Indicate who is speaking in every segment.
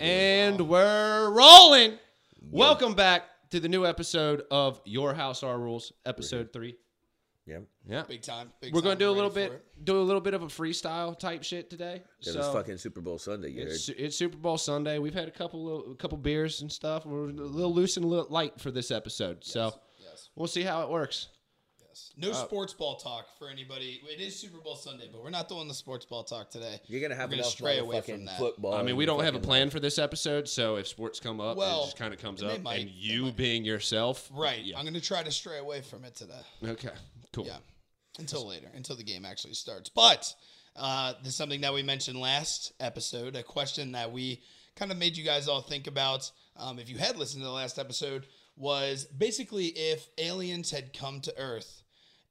Speaker 1: And we're rolling. Welcome back to the new episode of Your House Our Rules, episode three.
Speaker 2: Yeah.
Speaker 1: Yeah,
Speaker 3: Big time. Big
Speaker 1: we're gonna
Speaker 3: time.
Speaker 1: do a little bit,
Speaker 3: it.
Speaker 1: do a little bit of a freestyle type shit today.
Speaker 2: It
Speaker 1: so
Speaker 2: was fucking Super Bowl Sunday. You heard?
Speaker 1: it's, it's Super Bowl Sunday. We've had a couple, little, a couple beers and stuff. We're a little loose and a little light for this episode, so
Speaker 3: Yes.
Speaker 1: we'll see how it works.
Speaker 3: Yes. No
Speaker 1: Uh,
Speaker 3: sports ball talk for anybody. It is Super Bowl Sunday, but we're not doing the sports ball talk today.
Speaker 2: You're gonna have
Speaker 3: We're gonna stray away from that.
Speaker 2: football.
Speaker 1: I mean, we don't have a plan for this episode, so if sports come up,
Speaker 3: Well,
Speaker 1: it just kind of comes
Speaker 3: they
Speaker 1: up,
Speaker 3: might.
Speaker 1: and you being yourself,
Speaker 3: Right.
Speaker 1: Yeah.
Speaker 3: I'm going to try to stray away from it today.
Speaker 1: Okay, cool.
Speaker 3: Yeah. Until later, until the game actually starts. But uh, this is something that we mentioned last episode, a question that we kind of made you guys all think about. Um, if you had listened to the last episode, was basically if aliens had come to Earth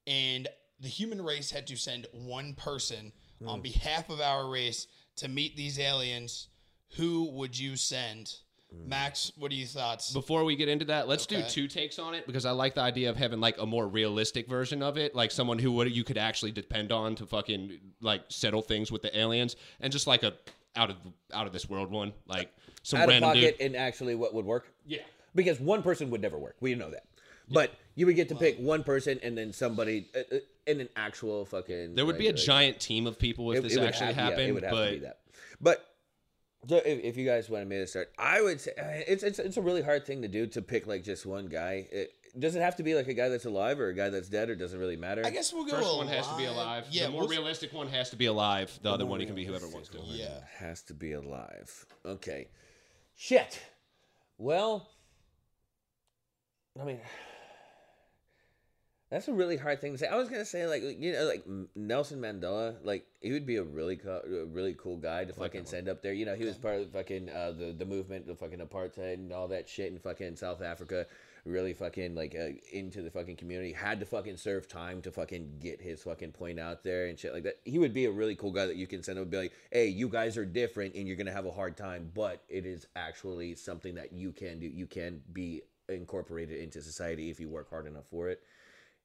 Speaker 3: and the human race had to send one person on mm. behalf of our race to meet these aliens, who would you send? Mm. Max, what are your thoughts?
Speaker 1: Before we get into that, let's do two takes on it because I like the idea of having like a more realistic version of it, like someone who would you could actually depend on to fucking like settle things with the aliens, and just like a out of out of this world one, like some
Speaker 2: out of
Speaker 1: random
Speaker 2: pocket
Speaker 1: dude.
Speaker 2: and actually what would work.
Speaker 1: Yeah,
Speaker 2: Because one person would never work. We know that. But you would get to pick one person and then somebody uh, uh, in an actual fucking.
Speaker 1: there would be a
Speaker 2: like, like-
Speaker 1: giant team of people if
Speaker 2: it-
Speaker 1: this
Speaker 2: it
Speaker 1: actually
Speaker 2: have- yeah,
Speaker 1: happened,
Speaker 2: it would have
Speaker 1: but
Speaker 2: to be that. But so if, if you guys wanted me to start, I would say uh, it's it's it's a really hard thing to do to pick like just one guy. It, does it have to be like a guy that's alive or a guy that's dead, or does it really matter?
Speaker 3: I guess we'll go
Speaker 1: first one has to be alive.
Speaker 3: Yeah,
Speaker 1: the more
Speaker 3: we'll-
Speaker 1: realistic one has to be alive. The other one, he can be whoever wants to.
Speaker 3: Yeah.
Speaker 2: has to be alive. Okay. Shit. Well, I mean, that's a really hard thing to say. I was gonna say like you know like Nelson Mandela, like he would be a really co- a really cool guy to fucking send up there. You know, he was part of fucking uh, the the movement, the fucking apartheid and all that shit in fucking South Africa. Really fucking like uh, into the fucking community. Had to fucking serve time to fucking get his fucking point out there and shit like that. He would be a really cool guy that you can send up and be like, hey, you guys are different and you're gonna have a hard time, but it is actually something that you can do. You can be incorporated into society if you work hard enough for it.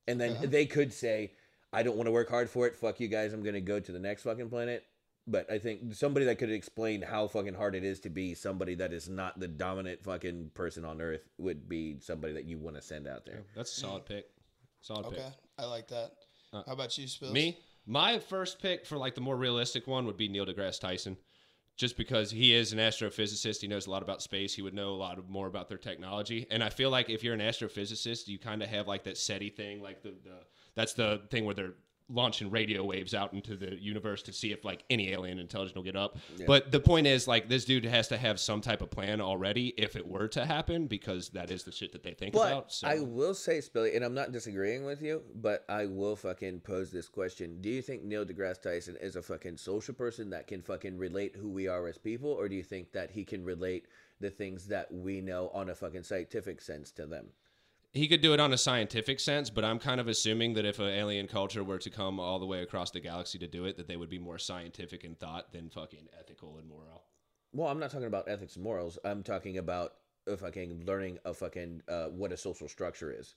Speaker 2: And then they could say, I don't want to work hard for it. Fuck you guys. I'm going to go to the next fucking planet. But I think somebody that could explain how fucking hard it is to be somebody that is not the dominant fucking person on Earth would be somebody that you want to send out there.
Speaker 1: That's a solid pick. Solid pick.
Speaker 3: Okay, I like that. How about you, Spills?
Speaker 1: Uh, Me, my first pick for like the more realistic one would be Neil deGrasse Tyson, just because he is an astrophysicist. He knows a lot about space. He would know a lot more about their technology. And I feel like if you're an astrophysicist, you kind of have like that SETI thing, like the, the that's the thing where they're launching radio waves out into the universe to see if like any alien intelligence will get up. But the point is like this dude has to have some type of plan already if it were to happen because that is the shit that they think
Speaker 2: But
Speaker 1: about. So
Speaker 2: I will say, Spilly, and I'm not disagreeing with you, but I will fucking pose this question. Do you think Neil deGrasse Tyson is a fucking social person that can fucking relate who we are as people, or do you think that he can relate the things that we know on a fucking scientific sense to them?
Speaker 1: He could do it on a scientific sense, but I'm kind of assuming that if an alien culture were to come all the way across the galaxy to do it, that they would be more scientific in thought than fucking ethical and moral.
Speaker 2: Well, I'm not talking about ethics and morals. I'm talking about a fucking learning of fucking uh, what a social structure is.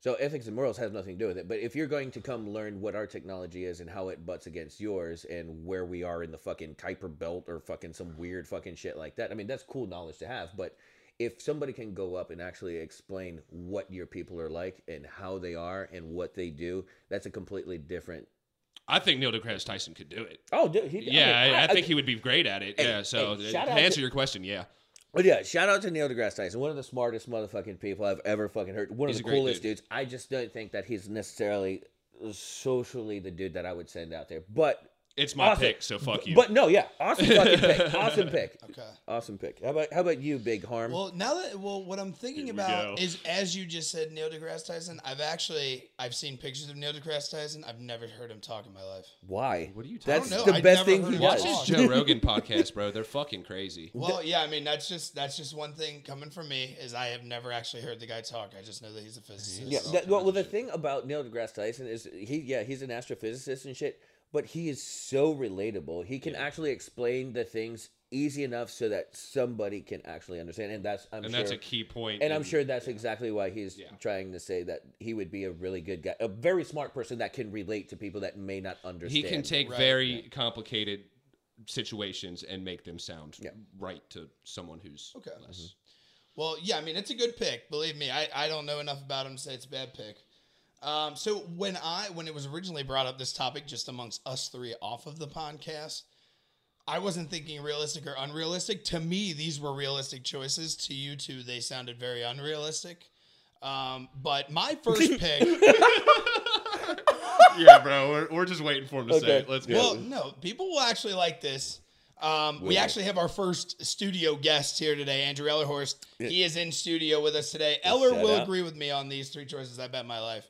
Speaker 2: So ethics and morals has nothing to do with it. But if you're going to come learn what our technology is and how it butts against yours and where we are in the fucking Kuiper belt or fucking some weird fucking shit like that, I mean that's cool knowledge to have. But if somebody can go up and actually explain what your people are like and how they are and what they do, that's a completely different.
Speaker 1: I think Neil deGrasse Tyson could do it.
Speaker 2: Oh, dude, he,
Speaker 1: Yeah,
Speaker 2: mean,
Speaker 1: I, I think he would be great at it.
Speaker 2: Hey,
Speaker 1: yeah, so
Speaker 2: hey, uh, to
Speaker 1: answer
Speaker 2: to-
Speaker 1: your question, yeah.
Speaker 2: But yeah, shout out to Neil deGrasse Tyson, one of the smartest motherfucking people I've ever fucking heard. One
Speaker 1: He's
Speaker 2: of the coolest
Speaker 1: dude.
Speaker 2: dudes. I just don't think that he's necessarily socially the dude that I would send out there. But
Speaker 1: It's my
Speaker 2: Awesome.
Speaker 1: pick, so fuck you.
Speaker 2: but no, yeah, awesome fucking pick, awesome pick,
Speaker 3: Okay.
Speaker 2: awesome pick. How about how about you, Big Harm?
Speaker 3: Well, now that well, what I'm thinking
Speaker 1: Here
Speaker 3: about
Speaker 1: go.
Speaker 3: is as you just said, Neil deGrasse Tyson. I've actually I've seen pictures of Neil deGrasse Tyson. I've never heard him talk in my life.
Speaker 2: Why?
Speaker 1: What are you talking
Speaker 2: That's the
Speaker 3: I've
Speaker 2: best thing
Speaker 3: heard
Speaker 2: he
Speaker 3: him
Speaker 1: Watch
Speaker 2: does.
Speaker 1: his Joe Rogan podcast, bro. They're fucking crazy.
Speaker 3: Well, yeah, I mean that's just that's just one thing coming from me is I have never actually heard the guy talk. I just know that he's a physicist.
Speaker 2: Yeah, that, well, well, the thing about Neil deGrasse Tyson is he, yeah, he's an astrophysicist and shit, but he is so relatable. He can actually explain the things easy enough so that somebody can actually understand, and that's I'm
Speaker 1: and
Speaker 2: sure,
Speaker 1: that's a key point.
Speaker 2: and I'm sure that's exactly why he's
Speaker 1: Yeah.
Speaker 2: trying to say that he would be a really good guy, a very smart person that can relate to people that may not understand.
Speaker 1: he can take
Speaker 3: Right,
Speaker 1: very complicated situations and make them sound
Speaker 2: Yeah.
Speaker 1: right to someone who's
Speaker 3: Okay.
Speaker 1: less. Mm-hmm.
Speaker 3: Well, yeah, I mean it's a good pick. Believe me, I, I don't know enough about him to say it's a bad pick. Um, so when I when it was originally brought up this topic just amongst us three off of the podcast, I wasn't thinking realistic or unrealistic. To me, these were realistic choices. To you two, they sounded very unrealistic. Um, but my first pick,
Speaker 1: yeah, bro. We're, we're just waiting for him to say it. Let's go.
Speaker 3: well, no, people will actually like this. Um, we actually have our first studio guest here today, Andrew Ellerhorst. He is in studio with us today. Eller will
Speaker 2: out.
Speaker 3: agree with me on these three choices. I bet my life.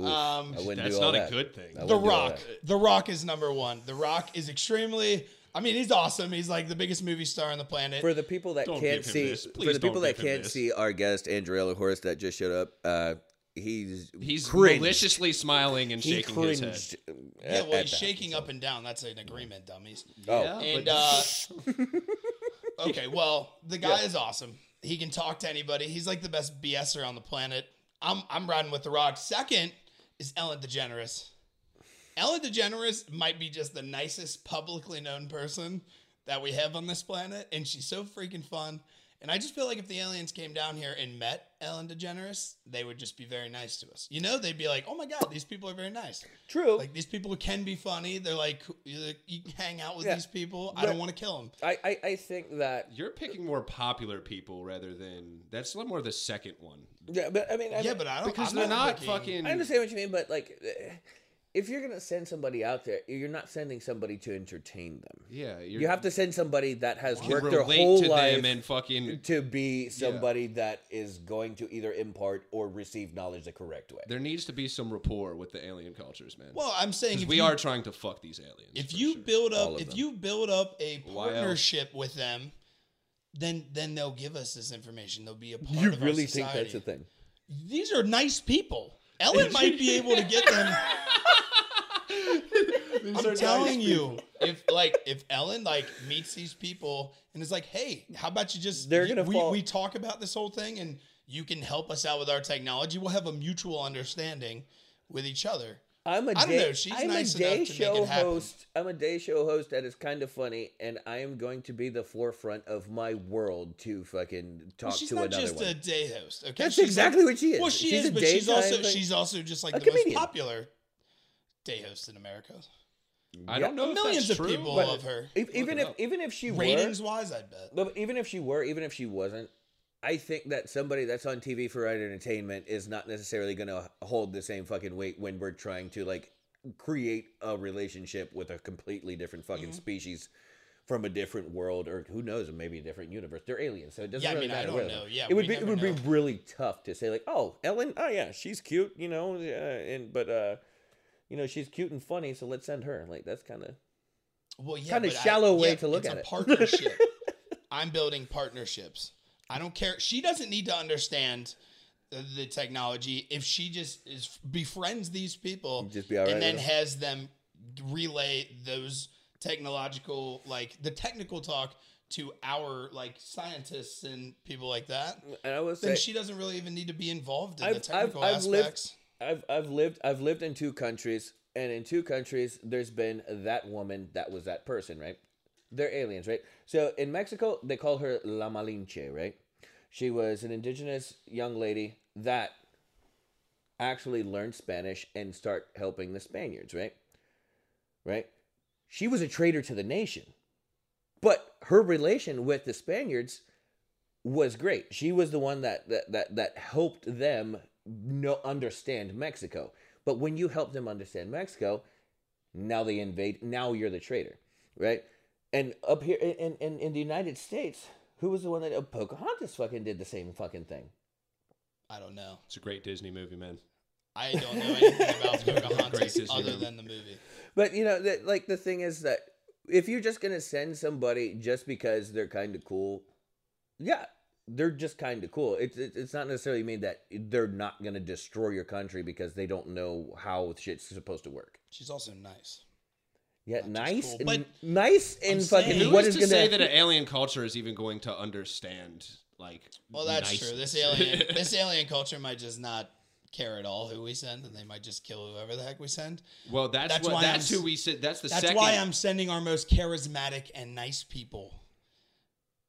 Speaker 2: Oof,
Speaker 3: Um,
Speaker 2: I wouldn't
Speaker 1: That's
Speaker 2: do all
Speaker 1: not
Speaker 2: that.
Speaker 1: a good thing.
Speaker 2: I
Speaker 3: The
Speaker 2: wouldn't do all
Speaker 3: Rock.
Speaker 2: that.
Speaker 3: The Rock is number one. The Rock is extremely. I mean, he's awesome. He's like the biggest movie star on the planet.
Speaker 2: For the people that
Speaker 1: Don't
Speaker 2: can't
Speaker 1: give him
Speaker 2: see,
Speaker 1: this.
Speaker 2: for
Speaker 1: Please
Speaker 2: the people
Speaker 1: don't
Speaker 2: that
Speaker 1: give him
Speaker 2: can't
Speaker 1: this.
Speaker 2: see our guest Andrew Ellerhorst that just showed up, uh, he's
Speaker 1: He's
Speaker 2: cringed.
Speaker 1: maliciously smiling and
Speaker 2: He
Speaker 1: shaking his head.
Speaker 2: cringed.
Speaker 3: yeah, well,
Speaker 2: at
Speaker 3: he's
Speaker 2: that,
Speaker 3: shaking
Speaker 2: so.
Speaker 3: up and down. That's an agreement, dummies.
Speaker 2: Oh,
Speaker 1: Yeah,
Speaker 3: And
Speaker 1: but-
Speaker 3: uh, okay, well, the guy is awesome. He can talk to anybody. He's like the best BSer on the planet. I'm I'm riding with the Rock. Second is Ellen DeGeneres. Ellen DeGeneres might be just the nicest publicly known person that we have on this planet, and she's so freaking fun. And I just feel like if the aliens came down here and met Ellen DeGeneres, they would just be very nice to us. You know, they'd be like, "Oh my god, these people are very nice."
Speaker 2: True.
Speaker 3: Like these people can be funny. They're like, you you can hang out with
Speaker 2: Yeah.
Speaker 3: these people. I don't want to kill them.
Speaker 2: I, I, I think that
Speaker 1: You're picking more popular people rather than that's a lot more the second one
Speaker 2: yeah, but I mean, I
Speaker 3: Yeah,
Speaker 2: mean,
Speaker 3: but I don't.
Speaker 1: because
Speaker 3: I'm
Speaker 1: they're not
Speaker 3: picking-
Speaker 1: fucking.
Speaker 2: I understand what you mean, but like, if you're gonna send somebody out there, you're not sending somebody to entertain them.
Speaker 1: Yeah, you're,
Speaker 2: You have to send somebody that has worked their whole
Speaker 1: to
Speaker 2: life
Speaker 1: them and fucking.
Speaker 2: to be somebody that is going to either impart or receive knowledge the correct way.
Speaker 1: There needs to be some rapport with the alien cultures, man.
Speaker 3: Well, I'm saying if
Speaker 1: we
Speaker 3: you,
Speaker 1: are trying to fuck these aliens.
Speaker 3: if you
Speaker 1: sure.
Speaker 3: build up if
Speaker 2: them.
Speaker 3: you build up a partnership with them, then then they'll give us this information. They'll be a part
Speaker 2: You
Speaker 3: of
Speaker 2: really
Speaker 3: our
Speaker 2: think that's a thing?
Speaker 3: These are nice people. Ellen might be able to get them. I'm telling you, if like if Ellen like meets these people and is like, "Hey, how about you just
Speaker 2: They're gonna
Speaker 3: we,
Speaker 2: fall-
Speaker 3: we talk about this whole thing and you can help us out with our technology. We'll have a mutual understanding with each other."
Speaker 2: I'm a
Speaker 3: I don't
Speaker 2: day,
Speaker 3: know, she's
Speaker 2: I'm
Speaker 3: nice
Speaker 2: a day
Speaker 3: enough to make
Speaker 2: show
Speaker 3: it happen.
Speaker 2: host. I'm a day show host that is kind of funny, and I am going to be the forefront of my world to fucking talk
Speaker 3: Well, she's
Speaker 2: to
Speaker 3: not
Speaker 2: another
Speaker 3: just
Speaker 2: one.
Speaker 3: a day host. Okay,
Speaker 2: That's
Speaker 3: She's
Speaker 2: exactly
Speaker 3: like-
Speaker 2: what she is.
Speaker 3: Well, she
Speaker 2: She's
Speaker 3: is, but she's also
Speaker 2: daytime, like-
Speaker 3: she's also just like
Speaker 2: a
Speaker 3: the
Speaker 2: comedian.
Speaker 3: most popular day host in America.
Speaker 1: I don't know if
Speaker 3: Millions
Speaker 1: that's
Speaker 3: of
Speaker 1: true,
Speaker 3: people
Speaker 1: but-
Speaker 3: love her.
Speaker 2: If, even if
Speaker 1: up.
Speaker 2: even if she
Speaker 3: Ratings
Speaker 2: were,
Speaker 3: wise, I bet.
Speaker 2: but even if she were, even if she wasn't, I think that somebody that's on TV for entertainment is not necessarily going to hold the same fucking weight when we're trying to like create a relationship with a completely different fucking
Speaker 3: Mm-hmm.
Speaker 2: species from a different world or who knows, maybe a different universe. They're aliens, so it doesn't
Speaker 3: Yeah, I
Speaker 2: really
Speaker 3: mean, I
Speaker 2: matter.
Speaker 3: don't
Speaker 2: where
Speaker 3: know. Yeah,
Speaker 2: it would be it
Speaker 3: never
Speaker 2: would be really tough to say like, oh, Ellen, oh yeah, she's cute, you know, uh, and but uh, you know, she's cute and funny, so let's send her. Like that's kind of
Speaker 3: Well, yeah, but I-
Speaker 2: shallow way
Speaker 3: yeah,
Speaker 2: to look
Speaker 3: it's
Speaker 2: at
Speaker 3: a
Speaker 2: it.
Speaker 3: partnership. I'm building partnerships. I don't care. She doesn't need to understand the, the technology. If she just is befriends these people,
Speaker 2: Just be all right
Speaker 3: and then
Speaker 2: with 'em.
Speaker 3: has them relay those technological, like the technical talk to our like scientists and people like that.
Speaker 2: and I was
Speaker 3: Then
Speaker 2: say
Speaker 3: she doesn't really even need to be involved in
Speaker 2: I've-
Speaker 3: the technical
Speaker 2: I've- I've lived-
Speaker 3: aspects.
Speaker 2: I've I've lived I've lived in two countries, and in two countries, there's been that woman that was that person, right? They're aliens, right? So in Mexico, they call her La Malinche, right? She was an indigenous young lady that actually learned Spanish and start helping the Spaniards, right? Right? She was a traitor to the nation. But her relation with the Spaniards was great. She was the one that that that, that helped them know understand Mexico. But when you help them understand Mexico, now they invade. Now you're the traitor, right? And up here in in, in the United States, who was the one that uh, Pocahontas fucking did the same fucking thing?
Speaker 3: I don't know.
Speaker 1: It's a great Disney movie, man.
Speaker 3: I don't know anything about Pocahontas other
Speaker 1: movie.
Speaker 3: than the movie.
Speaker 2: But you know, that like the thing is that if you're just gonna send somebody just because they're kind of cool, yeah, they're just kind of cool. It's it's it's not necessarily mean that they're not gonna destroy your country because they don't know how shit's supposed to work.
Speaker 3: She's also nice.
Speaker 2: Yeah,
Speaker 3: Not
Speaker 2: nice,
Speaker 3: cool,
Speaker 2: and,
Speaker 3: but
Speaker 2: nice, and
Speaker 3: saying-
Speaker 2: fucking
Speaker 1: Who
Speaker 2: what
Speaker 1: is
Speaker 2: is
Speaker 1: to
Speaker 2: gonna
Speaker 1: say that an alien culture is even going to understand like?
Speaker 3: Well, that's true. This alien, this alien culture might just not care at all who we send, and they might just kill whoever the heck we send.
Speaker 1: Well, that's,
Speaker 3: That's
Speaker 1: what
Speaker 3: why
Speaker 1: that's
Speaker 3: I'm
Speaker 1: who we send. That's the
Speaker 3: That's
Speaker 1: second.
Speaker 3: why I'm sending our most charismatic and nice people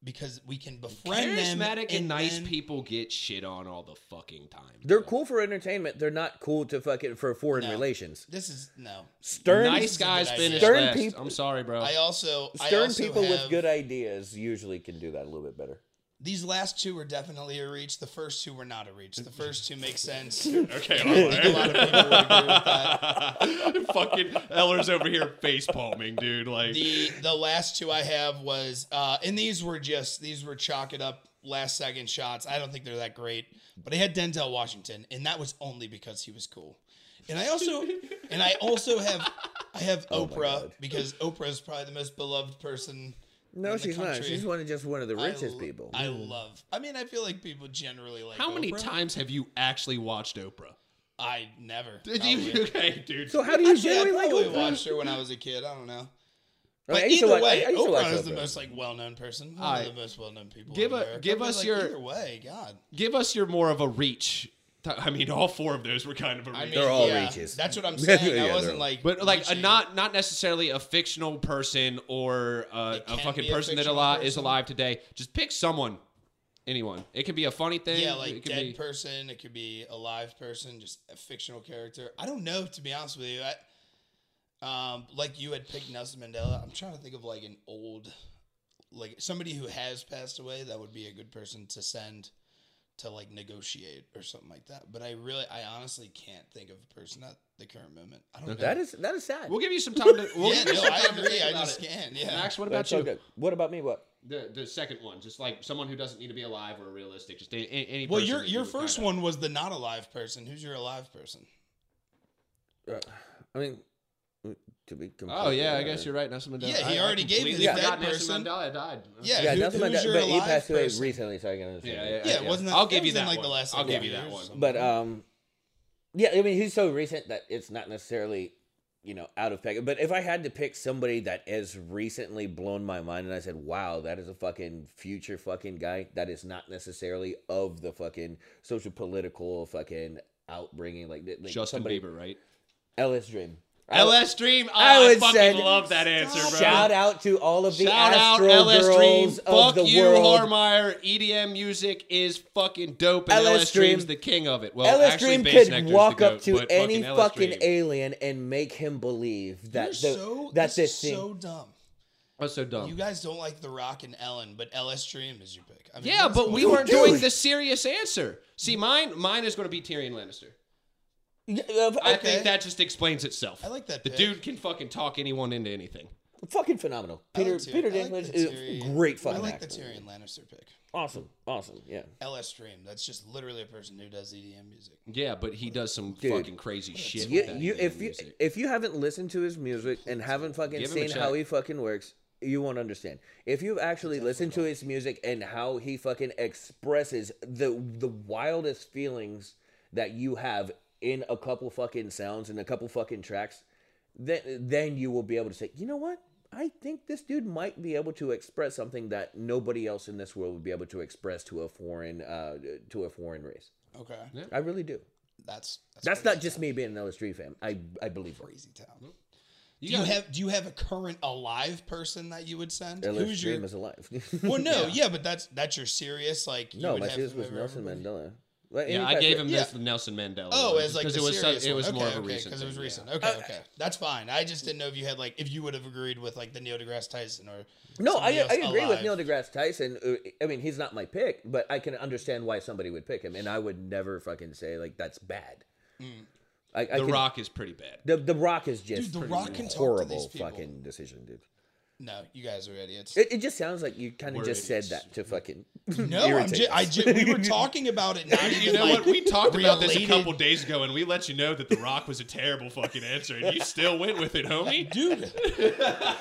Speaker 3: because we can befriend them.
Speaker 1: charismatic and nice
Speaker 3: then-
Speaker 1: people get shit on all the fucking time.
Speaker 2: They're cool for entertainment. They're not cool to fucking for foreign
Speaker 3: No.
Speaker 2: relations.
Speaker 3: This is no.
Speaker 2: Stern,
Speaker 1: nice guys finish.
Speaker 2: Stern
Speaker 1: last.
Speaker 2: peop-
Speaker 1: I'm sorry, bro.
Speaker 3: I also I
Speaker 2: stern
Speaker 3: also
Speaker 2: people with good ideas usually can do that a little bit better.
Speaker 3: These last two were definitely a reach. The first two were not a reach. The first two make sense.
Speaker 1: okay,
Speaker 3: I think a lot of people would agree with that.
Speaker 1: Fucking Eller's over here face palming, dude. Like,
Speaker 3: The the last two I have was uh and these were just these were chalk it up last second shots. I don't think they're that great. But I had Denzel Washington, and that was only because he was cool. And I also and I also have I have
Speaker 2: Oh my
Speaker 3: Oprah
Speaker 2: God.
Speaker 3: because Oprah is probably the most beloved person.
Speaker 2: No,
Speaker 3: in the
Speaker 2: she's not. She's one of just one of the
Speaker 3: I
Speaker 2: richest
Speaker 3: lo-
Speaker 2: people.
Speaker 3: I love. I mean, I feel like people generally like.
Speaker 1: how many
Speaker 3: Oprah.
Speaker 1: times have you actually watched Oprah?
Speaker 3: I never.
Speaker 1: Did
Speaker 3: probably.
Speaker 1: you? Okay, dude.
Speaker 2: so how do you
Speaker 3: Actually, I
Speaker 2: generally like
Speaker 3: probably
Speaker 2: Oprah?
Speaker 3: watched her when I was a kid. I don't know.
Speaker 2: I mean,
Speaker 3: But
Speaker 2: I used to
Speaker 3: either
Speaker 2: watch-
Speaker 3: way,
Speaker 2: I- I used to watch
Speaker 3: Oprah is the
Speaker 2: Oprah.
Speaker 3: most like well-known person. One
Speaker 1: Alright.
Speaker 3: of the most well-known people.
Speaker 1: Give
Speaker 3: in
Speaker 1: a-
Speaker 3: America.
Speaker 1: give
Speaker 3: But,
Speaker 1: us
Speaker 3: like,
Speaker 1: your-
Speaker 3: either way. God,
Speaker 1: Give us your more of a reach. I mean, all four of those were kind of a reach.
Speaker 3: I mean,
Speaker 2: They're all
Speaker 3: yeah,
Speaker 2: reaches.
Speaker 3: That's what I'm saying.
Speaker 2: they're
Speaker 3: I wasn't like,
Speaker 1: but like a not not necessarily a fictional person or uh,
Speaker 3: It
Speaker 1: a fucking
Speaker 3: be a
Speaker 1: person that
Speaker 3: fictional
Speaker 1: alive is alive today. Just pick someone, anyone. It could be a funny thing.
Speaker 3: Yeah, like
Speaker 1: it could
Speaker 3: dead
Speaker 1: be,
Speaker 3: person. It could be a live person, just a fictional character. I don't know, to be honest with you. I, um, like you had picked Nelson Mandela. I'm trying to think of like an old, like somebody who has passed away. That would be a good person to send to like negotiate or something like that. But I really, I honestly can't think of a person at the current moment. I don't know.
Speaker 2: That is that is sad.
Speaker 1: We'll give you some time to. We'll
Speaker 3: yeah,
Speaker 1: give you
Speaker 3: no,
Speaker 1: some
Speaker 3: I
Speaker 1: time to
Speaker 3: agree. I just
Speaker 1: it.
Speaker 3: can't. Yeah.
Speaker 1: Max, what about
Speaker 2: That's
Speaker 1: you?
Speaker 2: so good. What about me? What?
Speaker 1: The the second one, just like someone who doesn't need to be alive or realistic, just any, any
Speaker 3: Well, your your first
Speaker 1: kinda-
Speaker 3: one was the not alive person. Who's your alive person?
Speaker 2: Uh, I mean, to be.
Speaker 1: Oh yeah, I guess you're right. Nelson Mandela.
Speaker 3: Yeah, he
Speaker 1: I- I
Speaker 3: already gave
Speaker 1: completely
Speaker 3: his
Speaker 1: forgot
Speaker 3: dead
Speaker 1: Nelson
Speaker 3: person.
Speaker 1: Mandela died.
Speaker 3: Yeah,
Speaker 2: Yeah,
Speaker 3: who-
Speaker 2: Nelson
Speaker 3: who's
Speaker 2: Mandela,
Speaker 3: your
Speaker 2: but he
Speaker 3: alive
Speaker 2: passed away
Speaker 3: person?
Speaker 2: recently, so I can understand.
Speaker 1: Yeah, yeah,
Speaker 3: Yeah, wasn't that-
Speaker 1: I'll
Speaker 3: that
Speaker 1: give you
Speaker 3: in,
Speaker 1: that
Speaker 3: like,
Speaker 1: one.
Speaker 3: the last,
Speaker 1: I'll give you that
Speaker 3: years
Speaker 1: one.
Speaker 2: But um, yeah, I mean, he's so recent that it's not necessarily, you know, out of peg. But if I had to pick somebody that has recently blown my mind, and I said, "Wow, that is a fucking future fucking guy," that is not necessarily of the fucking social political fucking outbringing, like, like
Speaker 1: Justin
Speaker 2: somebody,
Speaker 1: Bieber, right?
Speaker 2: LS Dream.
Speaker 1: LS Dream. Oh,
Speaker 2: I
Speaker 1: I,
Speaker 2: would
Speaker 1: fucking
Speaker 2: say-
Speaker 1: love that answer, bro.
Speaker 2: Shout out to all of the
Speaker 1: Shout out
Speaker 2: Astro
Speaker 1: LS Dream.
Speaker 2: girls of
Speaker 1: Fuck you,
Speaker 2: world.
Speaker 1: Harmeyer. EDM music is fucking dope, and
Speaker 2: LS
Speaker 1: LS, Dream's the king of it. Well,
Speaker 2: LS
Speaker 1: actually,
Speaker 2: Dream
Speaker 1: Bass
Speaker 2: could
Speaker 1: Nectar's
Speaker 2: walk
Speaker 1: the
Speaker 2: up to any
Speaker 1: LS
Speaker 2: fucking alien and make him believe that
Speaker 3: You're
Speaker 2: the,
Speaker 3: so,
Speaker 2: that
Speaker 3: this
Speaker 2: this thing.
Speaker 3: so dumb.
Speaker 1: That's so dumb.
Speaker 3: You guys don't like The Rock and Ellen, but LS Dream is your pick. I mean,
Speaker 1: yeah, but we weren't doing the serious answer. See, mine, mine is going to be Tyrion Lannister.
Speaker 2: Yeah, uh,
Speaker 1: I
Speaker 3: Okay.
Speaker 1: think that just explains itself.
Speaker 3: I like that
Speaker 1: The
Speaker 3: pick.
Speaker 1: dude can fucking talk anyone into anything.
Speaker 2: fucking phenomenal.
Speaker 3: I like
Speaker 2: Peter
Speaker 3: Tyrion-
Speaker 2: Peter
Speaker 3: I like
Speaker 2: Dinklage is a
Speaker 3: Tyrion-
Speaker 2: great
Speaker 3: I
Speaker 2: fucking
Speaker 3: like
Speaker 2: actor.
Speaker 3: the Tyrion Lannister pick.
Speaker 2: Awesome, awesome, yeah.
Speaker 3: LS Dream. That's just literally a person who does EDM music.
Speaker 1: Yeah, but he does some
Speaker 2: Dude.
Speaker 1: fucking crazy shit.
Speaker 2: You,
Speaker 1: with that
Speaker 2: you,
Speaker 1: EDM
Speaker 2: if you
Speaker 1: music.
Speaker 2: if you haven't listened to his music and haven't fucking
Speaker 1: Give
Speaker 2: seen how he fucking works, you won't understand. If you've actually listened to his music and how he fucking expresses the the wildest feelings that you have in a couple fucking sounds and a couple fucking tracks, then then you will be able to say, you know what? I think this dude might be able to express something that nobody else in this world would be able to express to a foreign uh, to a foreign race.
Speaker 3: Okay.
Speaker 1: Yeah.
Speaker 2: I really do.
Speaker 3: That's that's,
Speaker 2: That's not just me being an LS3 fan. I I believe it.
Speaker 3: crazy town.
Speaker 1: You
Speaker 3: do you
Speaker 1: got-
Speaker 3: have do you have a current alive person that you would send?
Speaker 2: LS
Speaker 3: Who's
Speaker 2: Dream
Speaker 3: your
Speaker 2: is alive.
Speaker 3: Well, no, yeah. but that's that's your serious like. You
Speaker 2: no,
Speaker 3: would
Speaker 2: my serious was
Speaker 3: over
Speaker 2: Nelson
Speaker 3: everybody?
Speaker 2: Mandela. Like,
Speaker 1: Yeah, I gave him
Speaker 3: Yeah.
Speaker 1: this Nelson Mandela.
Speaker 3: Oh,
Speaker 1: one,
Speaker 3: as like the
Speaker 1: it was so- it was
Speaker 3: one.
Speaker 1: more
Speaker 3: okay,
Speaker 1: of a recent.
Speaker 3: because it was
Speaker 1: thing, yeah.
Speaker 3: recent. Okay, okay, that's fine. I just didn't know if you had like if you would have agreed with like the Neil deGrasse Tyson or
Speaker 2: No, I,
Speaker 3: else
Speaker 2: I agree with. Neil deGrasse Tyson. Uh, I mean, he's not my pick, but I can understand why somebody would pick him, and I would never fucking say like that's bad. I, I
Speaker 1: The
Speaker 2: can-
Speaker 1: Rock is pretty bad.
Speaker 2: The The Rock is just
Speaker 3: Dude, The Rock can talk to
Speaker 2: horrible
Speaker 3: these
Speaker 2: fucking decision, dude.
Speaker 3: No, you guys are idiots.
Speaker 2: It, it just sounds like you kind of just
Speaker 1: idiots.
Speaker 2: said that to fucking.
Speaker 3: no, I'm
Speaker 2: irritate
Speaker 3: just, I
Speaker 2: us.
Speaker 3: just, we were talking about it. Not even
Speaker 1: You know
Speaker 3: like,
Speaker 1: what? We talked about this a couple days ago, and we let you know that The Rock was a terrible fucking answer, and you still went with it, homie.
Speaker 3: dude.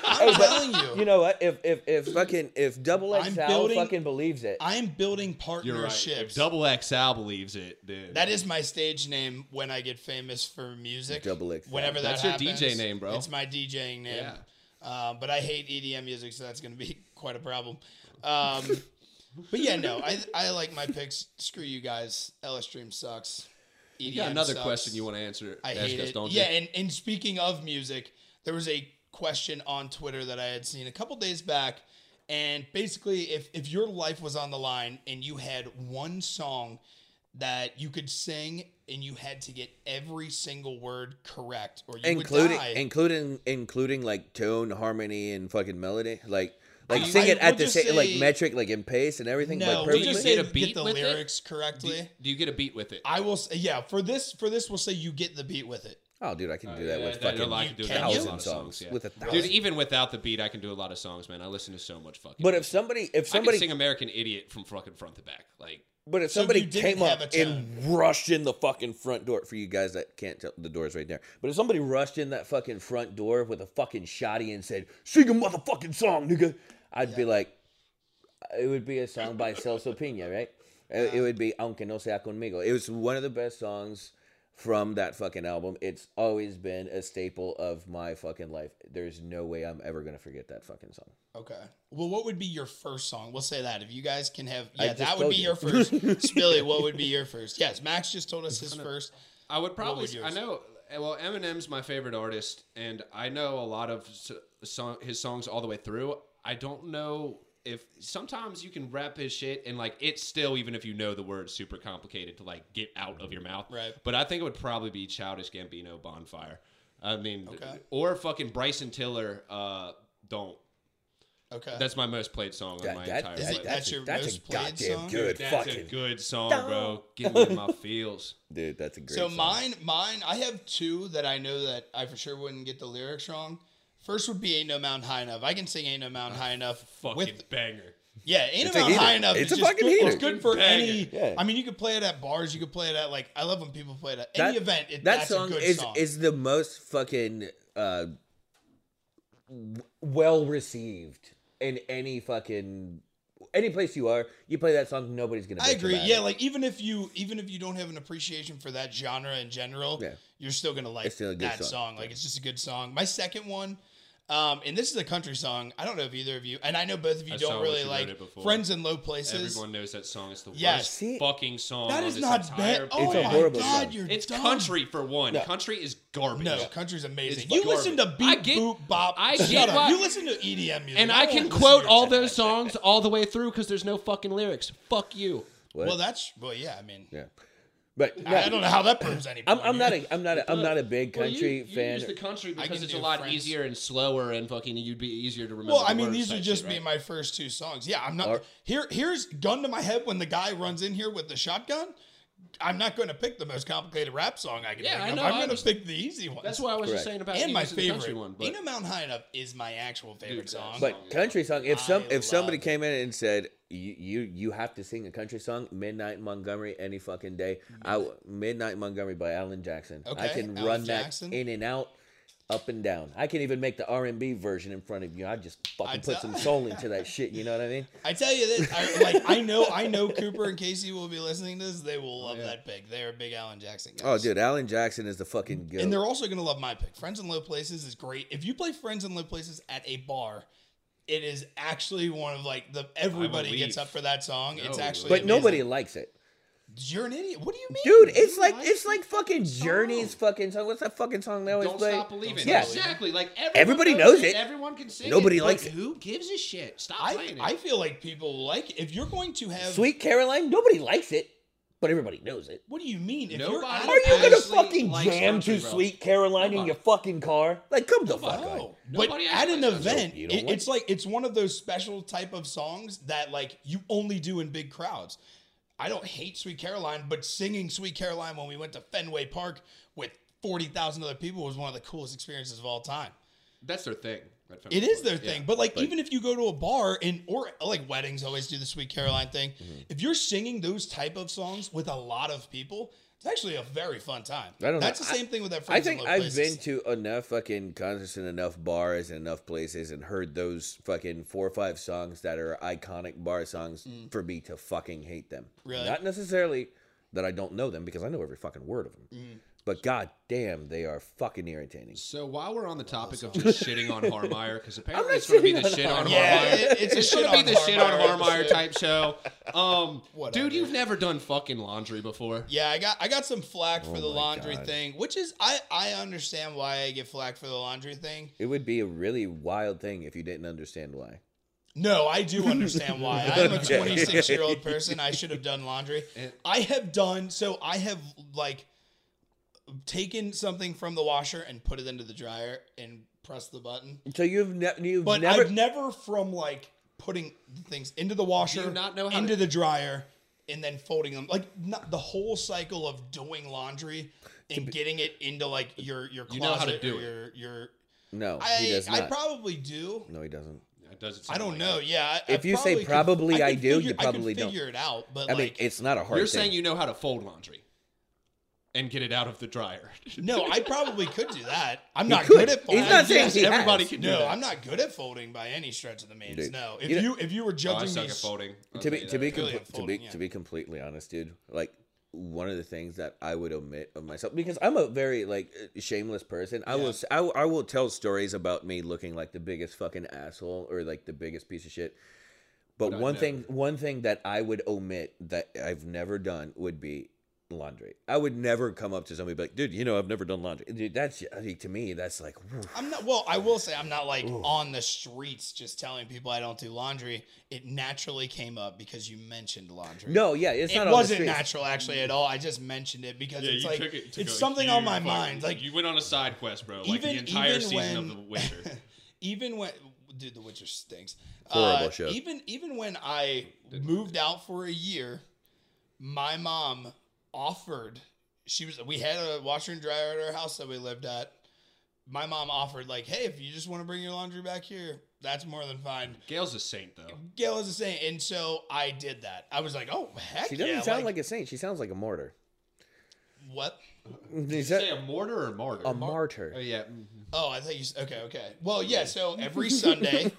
Speaker 3: I'm
Speaker 2: Hey, but
Speaker 3: telling you,
Speaker 2: You know what? If if if fucking if Double
Speaker 3: I'm
Speaker 2: XL
Speaker 3: building-
Speaker 2: fucking believes it,
Speaker 3: I'm building
Speaker 1: You're right.
Speaker 3: partnerships.
Speaker 1: If Double XL believes it, dude.
Speaker 3: That is my stage name when I get famous for music.
Speaker 2: Double XL.
Speaker 3: Whenever
Speaker 1: That's
Speaker 3: that
Speaker 1: your DJ name, bro.
Speaker 3: It's my DJing name.
Speaker 1: Yeah.
Speaker 3: Uh, but I hate EDM music, so that's going to be quite a problem. Um, but yeah, no, I I like my picks. Screw you guys. LS Dream sucks.
Speaker 1: You got another
Speaker 3: sucks.
Speaker 1: question you want to answer?
Speaker 3: I hate
Speaker 1: us,
Speaker 3: it.
Speaker 1: don't
Speaker 3: Yeah,
Speaker 1: you?
Speaker 3: and, and speaking of music, there was a question on Twitter that I had seen a couple days back. And basically, if, if your life was on the line and you had one song that you could sing and you had to get every single word correct or you
Speaker 2: including
Speaker 3: would die.
Speaker 2: including including like tone, harmony, and fucking melody. Like like
Speaker 3: I-
Speaker 2: sing
Speaker 3: I
Speaker 2: it at the
Speaker 3: just
Speaker 2: same like metric, like in pace and everything.
Speaker 3: no,
Speaker 2: like
Speaker 3: we
Speaker 2: perfectly.
Speaker 3: just
Speaker 1: You
Speaker 3: say
Speaker 1: get a
Speaker 3: get
Speaker 1: beat
Speaker 3: the
Speaker 1: with it?
Speaker 3: lyrics
Speaker 1: Do,
Speaker 3: correctly.
Speaker 1: do you get a beat with it?
Speaker 3: I will say, yeah, for this for this we'll say you get the beat with it.
Speaker 2: oh, dude, I can do
Speaker 1: Uh,
Speaker 2: that
Speaker 1: yeah,
Speaker 2: with
Speaker 1: that-
Speaker 2: fucking
Speaker 1: I can do
Speaker 3: Can
Speaker 1: that with a
Speaker 2: thousand
Speaker 1: of
Speaker 2: songs.
Speaker 3: songs,
Speaker 2: With a
Speaker 1: Dude, even without the beat, I can do a lot of songs, man. I listen to so much fucking.
Speaker 2: But if somebody, if
Speaker 1: I can
Speaker 2: somebody,
Speaker 1: sing American Idiot from fucking front to back, like
Speaker 2: but if
Speaker 3: So
Speaker 2: somebody came up and rushed in the fucking front door for you guys that can't tell, the door's right there. But if somebody rushed in that fucking front door with a fucking shotty and said, "Sing a motherfucking song, nigga," I'd be like, it would be a song by Celso Piña, right? It, it would be "Aunque no sea conmigo." It was one of the best songs from that fucking album. It's always been a staple of my fucking life. There's no way I'm ever gonna forget that fucking song.
Speaker 3: Okay. Well, what would be your first song? We'll say that if you guys can have. Yeah, that would be
Speaker 2: you.
Speaker 3: your first. Spilly, what would be your first? Yes, Max just told us his first.
Speaker 1: I would probably.
Speaker 3: would yours?
Speaker 1: I know. Well, Eminem's my favorite artist, and I know a lot of s- song, his songs all the way through. I don't know if sometimes you can rap his shit and like it's still even if you know the word super complicated to like get out of your mouth.
Speaker 3: Right.
Speaker 1: But I think it would probably be Childish Gambino, Bonfire. I mean,
Speaker 3: Okay.
Speaker 1: or fucking Bryson Tiller. Uh, don't.
Speaker 3: Okay.
Speaker 1: That's my most played song on my
Speaker 2: that-
Speaker 1: entire
Speaker 2: that-
Speaker 1: playlist.
Speaker 3: That's
Speaker 2: a-
Speaker 3: your
Speaker 2: that's a
Speaker 3: most played
Speaker 2: goddamn
Speaker 3: song?
Speaker 2: good
Speaker 1: That's
Speaker 2: fucking
Speaker 1: a good song, bro. Give me my feels.
Speaker 2: dude. That's a great.
Speaker 3: so
Speaker 2: song.
Speaker 3: mine, mine, I have two that I know that I for sure wouldn't get the lyrics wrong. First would be "Ain't No Mountain High Enough." I can sing "Ain't No Mountain High Enough"
Speaker 1: Fucking
Speaker 3: with
Speaker 1: banger.
Speaker 3: yeah, "Ain't
Speaker 2: It's
Speaker 3: No Mountain
Speaker 2: heater.
Speaker 3: High Enough."
Speaker 2: It's
Speaker 3: is
Speaker 2: a
Speaker 3: just
Speaker 2: fucking
Speaker 3: good,
Speaker 2: heater.
Speaker 3: It's good for
Speaker 1: Banger.
Speaker 3: any.
Speaker 2: Yeah.
Speaker 3: I mean, you could play it at bars. You could play it at like I love when people play it at
Speaker 2: That-
Speaker 3: any event. It,
Speaker 2: that
Speaker 3: that's
Speaker 2: song
Speaker 3: a good
Speaker 2: is
Speaker 3: song.
Speaker 2: is the most fucking uh, well received in any fucking any place you are. You play that song, nobody's gonna.
Speaker 3: I agree.
Speaker 2: about
Speaker 3: Yeah,
Speaker 2: it.
Speaker 3: like even if you even if you don't have an appreciation for that genre in general,
Speaker 2: Yeah.
Speaker 3: you're still gonna like
Speaker 2: still
Speaker 3: that
Speaker 2: song.
Speaker 3: song. Like it's just a good song. My second one, um, and this is a country song. I don't know if either of you, and I know both of you
Speaker 1: I
Speaker 3: don't really
Speaker 1: you
Speaker 3: like
Speaker 1: it before.
Speaker 3: "Friends in Low Places."
Speaker 1: Everyone knows that song is the
Speaker 3: Yes.
Speaker 1: worst
Speaker 2: See?
Speaker 1: fucking song.
Speaker 3: that
Speaker 1: on
Speaker 3: not bad. Oh
Speaker 2: It's
Speaker 3: my
Speaker 2: horrible
Speaker 3: god,
Speaker 2: song.
Speaker 3: you're
Speaker 1: It's
Speaker 3: dumb.
Speaker 1: country for one.
Speaker 2: No.
Speaker 1: Country is garbage.
Speaker 3: No, country's amazing.
Speaker 1: It's
Speaker 3: You
Speaker 1: garbage.
Speaker 3: listen to beat,
Speaker 1: I get-
Speaker 3: boop, bop.
Speaker 1: I get
Speaker 3: up.
Speaker 1: why-
Speaker 3: You listen to EDM music,
Speaker 1: And I
Speaker 3: don't
Speaker 1: can quote all those songs all the way through because there's no fucking lyrics. Fuck you.
Speaker 2: What?
Speaker 3: Well, that's well, yeah. I mean,
Speaker 2: yeah, but
Speaker 3: I, I don't know how that proves anything.
Speaker 2: I'm, I'm not a I'm not a I'm not a big
Speaker 1: Well,
Speaker 2: country
Speaker 1: you, you
Speaker 2: fan.
Speaker 1: use the country because it's a lot
Speaker 3: Friends.
Speaker 1: easier and slower and fucking you'd be easier to remember.
Speaker 3: Well, I mean,
Speaker 1: words
Speaker 3: these would just
Speaker 1: shit,
Speaker 3: be
Speaker 1: right?
Speaker 3: my first two songs. Yeah, I'm not
Speaker 2: Or-
Speaker 3: here. Here's gun to my head when the guy runs in here with the shotgun. I'm not going to pick the most complicated rap song I can
Speaker 1: Yeah,
Speaker 3: think
Speaker 1: I
Speaker 3: of.
Speaker 1: know,
Speaker 3: I'm going to pick the easy one.
Speaker 1: That's why I was
Speaker 2: Correct.
Speaker 1: just saying about
Speaker 3: and my favorite
Speaker 1: country one. But
Speaker 3: "Ain't No Mountain High Enough" is my actual favorite
Speaker 1: Dude,
Speaker 3: song.
Speaker 2: But
Speaker 1: song.
Speaker 2: country song. If some
Speaker 3: I
Speaker 2: if somebody
Speaker 3: love
Speaker 2: came in and said you you you have to sing a country song, Midnight in Montgomery any fucking day. I w- Midnight in Montgomery by Alan Jackson. I
Speaker 3: Okay,
Speaker 2: can
Speaker 3: Alan
Speaker 2: run
Speaker 3: Jackson.
Speaker 2: that in and out, up and down. I can't even make the R and B version in front of you. I just fucking
Speaker 3: I
Speaker 2: put
Speaker 3: tell-
Speaker 2: some soul into that shit. You know what I mean?
Speaker 3: I tell you this, I, like I know, I know Cooper and Casey will be listening to this. They will love that pick. They're big Alan Jackson oh, guys.
Speaker 2: Oh, dude, Alan Jackson is the fucking goat.
Speaker 3: And they're also going to love my pick. Friends in Low Places is great. If you play Friends in Low Places at a bar, it is actually one of like the everybody gets up for that song. it's actually
Speaker 2: but
Speaker 3: amazing.
Speaker 2: nobody likes it.
Speaker 3: You're an idiot. What do you mean?
Speaker 2: Dude, it's
Speaker 1: You
Speaker 2: like
Speaker 1: like
Speaker 2: it's like fucking
Speaker 1: fucking
Speaker 2: Journey's fucking song. What's that fucking song they always play?
Speaker 1: Don't
Speaker 2: play?
Speaker 1: stop believing.
Speaker 2: Yeah.
Speaker 1: exactly. Like everyone
Speaker 2: Everybody knows it.
Speaker 1: Everyone can sing
Speaker 2: Nobody
Speaker 1: it. but
Speaker 2: likes it.
Speaker 1: Who gives a shit? Stop
Speaker 3: I,
Speaker 1: playing it.
Speaker 3: I feel like people like it. If you're going to have
Speaker 2: Sweet Caroline, nobody likes it, but everybody knows it.
Speaker 3: What do you mean? If
Speaker 1: Nobody-
Speaker 3: you're
Speaker 2: Are you gonna fucking jam
Speaker 1: country,
Speaker 2: to
Speaker 1: bro.
Speaker 2: Sweet Caroline in your fucking car? Like, come the
Speaker 1: Nobody.
Speaker 2: fuck on.
Speaker 3: But at an
Speaker 1: actually likes that.
Speaker 3: event, it-
Speaker 2: like
Speaker 3: it's like it's one of those special type of songs that like you only do in big crowds. I don't hate Sweet Caroline, but singing Sweet Caroline when we went to Fenway Park with forty thousand other people was one of the coolest experiences of all time.
Speaker 1: That's their thing.
Speaker 3: It is their
Speaker 1: Yeah.
Speaker 3: thing, but like
Speaker 2: But-
Speaker 3: even if you go to a bar and or like weddings always do the Sweet Caroline thing,
Speaker 2: Mm-hmm.
Speaker 3: if you're singing those type of songs with a lot of people, it's actually a very fun time.
Speaker 2: I don't know.
Speaker 3: That's the
Speaker 2: I-
Speaker 3: same thing with that.
Speaker 2: I think I've
Speaker 3: Places.
Speaker 2: been to enough fucking concerts and enough bars and enough places and heard those fucking four or five songs that are iconic bar songs for me to fucking hate them.
Speaker 3: Mm. Really?
Speaker 2: Not necessarily that I don't know them because I know every fucking word of them.
Speaker 3: Mm.
Speaker 2: But god damn, they are fucking irritating.
Speaker 1: So while we're on the topic of just shitting on Harmeyer, because apparently it's going to be the shit
Speaker 2: on
Speaker 1: on
Speaker 3: Yeah,
Speaker 1: Harmeyer.
Speaker 3: it- it's a
Speaker 1: It's
Speaker 3: shit
Speaker 1: going to be the shit on
Speaker 3: Harmeyer
Speaker 1: Harmeyer type show. Um,
Speaker 3: Whatever.
Speaker 1: dude, you've never done fucking laundry before.
Speaker 3: Yeah, I got I got some flack for
Speaker 2: Oh
Speaker 3: the
Speaker 2: my
Speaker 3: laundry
Speaker 2: God.
Speaker 3: thing, which is I I understand why I get flack for the laundry thing.
Speaker 2: It would be a really wild thing if you didn't understand why.
Speaker 3: No, I do understand why. I'm a
Speaker 2: Okay.
Speaker 3: 26 year old person. I should have done laundry. I have done so. I have like taken something from the washer and put it into the dryer and pressed the button.
Speaker 2: So you've ne- you've
Speaker 3: But
Speaker 2: never
Speaker 3: I've never from like putting things into the washer,
Speaker 1: Do you not know how
Speaker 3: into
Speaker 1: to-
Speaker 3: the dryer, and then folding them. Like not the whole cycle of doing laundry and getting it into like your your closet
Speaker 1: You know how to
Speaker 3: or
Speaker 1: do it.
Speaker 3: your your.
Speaker 2: no, he
Speaker 3: I
Speaker 2: does
Speaker 3: I
Speaker 2: not.
Speaker 3: probably do.
Speaker 2: no, he doesn't.
Speaker 1: It doesn't
Speaker 3: I
Speaker 1: sound
Speaker 3: don't
Speaker 1: like
Speaker 3: know.
Speaker 1: it.
Speaker 3: Yeah. I,
Speaker 2: If
Speaker 3: I
Speaker 2: you say
Speaker 3: could-
Speaker 2: probably I do,
Speaker 3: figure-
Speaker 2: you probably
Speaker 3: I could
Speaker 2: don't.
Speaker 3: figure it out, but
Speaker 2: I mean, it's not a hard
Speaker 1: You're
Speaker 2: thing.
Speaker 1: saying you know how to fold laundry and get it out of the dryer.
Speaker 3: no, I probably could do that. I'm not
Speaker 2: could.
Speaker 3: good at
Speaker 2: He's
Speaker 3: folding.
Speaker 2: not saying
Speaker 1: Yes,
Speaker 2: he
Speaker 1: everybody
Speaker 2: has.
Speaker 1: can do
Speaker 3: No,
Speaker 1: that.
Speaker 3: I'm not good at folding by any stretch of the means.
Speaker 2: Dude,
Speaker 3: no, if
Speaker 2: you
Speaker 3: you, if you were
Speaker 1: Oh, I
Speaker 3: judging
Speaker 1: suck
Speaker 3: me,
Speaker 1: at folding. I'll
Speaker 2: to be to be
Speaker 1: that.
Speaker 3: Really
Speaker 2: compl- to be
Speaker 3: yeah.
Speaker 2: to be completely honest, dude. Like one of the things that I would omit of myself because I'm a very like uh, shameless person. I
Speaker 3: Yeah.
Speaker 2: will s- I, will- I will tell stories about me looking like the biggest fucking asshole or like the biggest piece of shit. But
Speaker 1: But
Speaker 2: one
Speaker 1: never.
Speaker 2: thing one thing that I would omit that I've never done would be laundry. I would never come up to somebody and be like, dude, you know, I've never done laundry. Dude, that's I mean, to me, that's like, whew.
Speaker 3: I'm not. Well, I will say I'm not like on the streets just telling people I don't do laundry. It naturally came up because you mentioned laundry.
Speaker 2: no, yeah, it's
Speaker 3: it
Speaker 2: not on the
Speaker 3: wasn't
Speaker 2: streets.
Speaker 3: natural actually at all. I just mentioned it because
Speaker 1: Yeah,
Speaker 3: it's like
Speaker 1: took it,
Speaker 3: it's
Speaker 1: a
Speaker 3: something on my
Speaker 1: fucking-
Speaker 3: mind. Like
Speaker 1: you went on a side quest, bro. Like
Speaker 3: even
Speaker 1: the entire
Speaker 3: even
Speaker 1: season
Speaker 3: when,
Speaker 1: of The Witcher.
Speaker 3: even when dude, The Witcher stinks.
Speaker 2: Horrible
Speaker 3: Uh,
Speaker 2: show.
Speaker 3: Even even when I moved out for a year, my mom offered. She was. We had a washer and dryer at our house that we lived at. My mom offered like, "Hey, if you just want to bring your laundry back here, that's more than fine."
Speaker 1: Gail's a saint, though.
Speaker 3: Gail is the same, and so I did that. I was like, "Oh heck
Speaker 2: She doesn't
Speaker 3: yeah!"
Speaker 2: sound like, a saint. She sounds like a martyr.
Speaker 3: what?
Speaker 2: Is
Speaker 1: Say a mortar or martyr?
Speaker 2: a martyr?
Speaker 1: Oh yeah. mhm.
Speaker 3: Oh, I thought you. Okay, okay. Well, yeah. So every Sunday,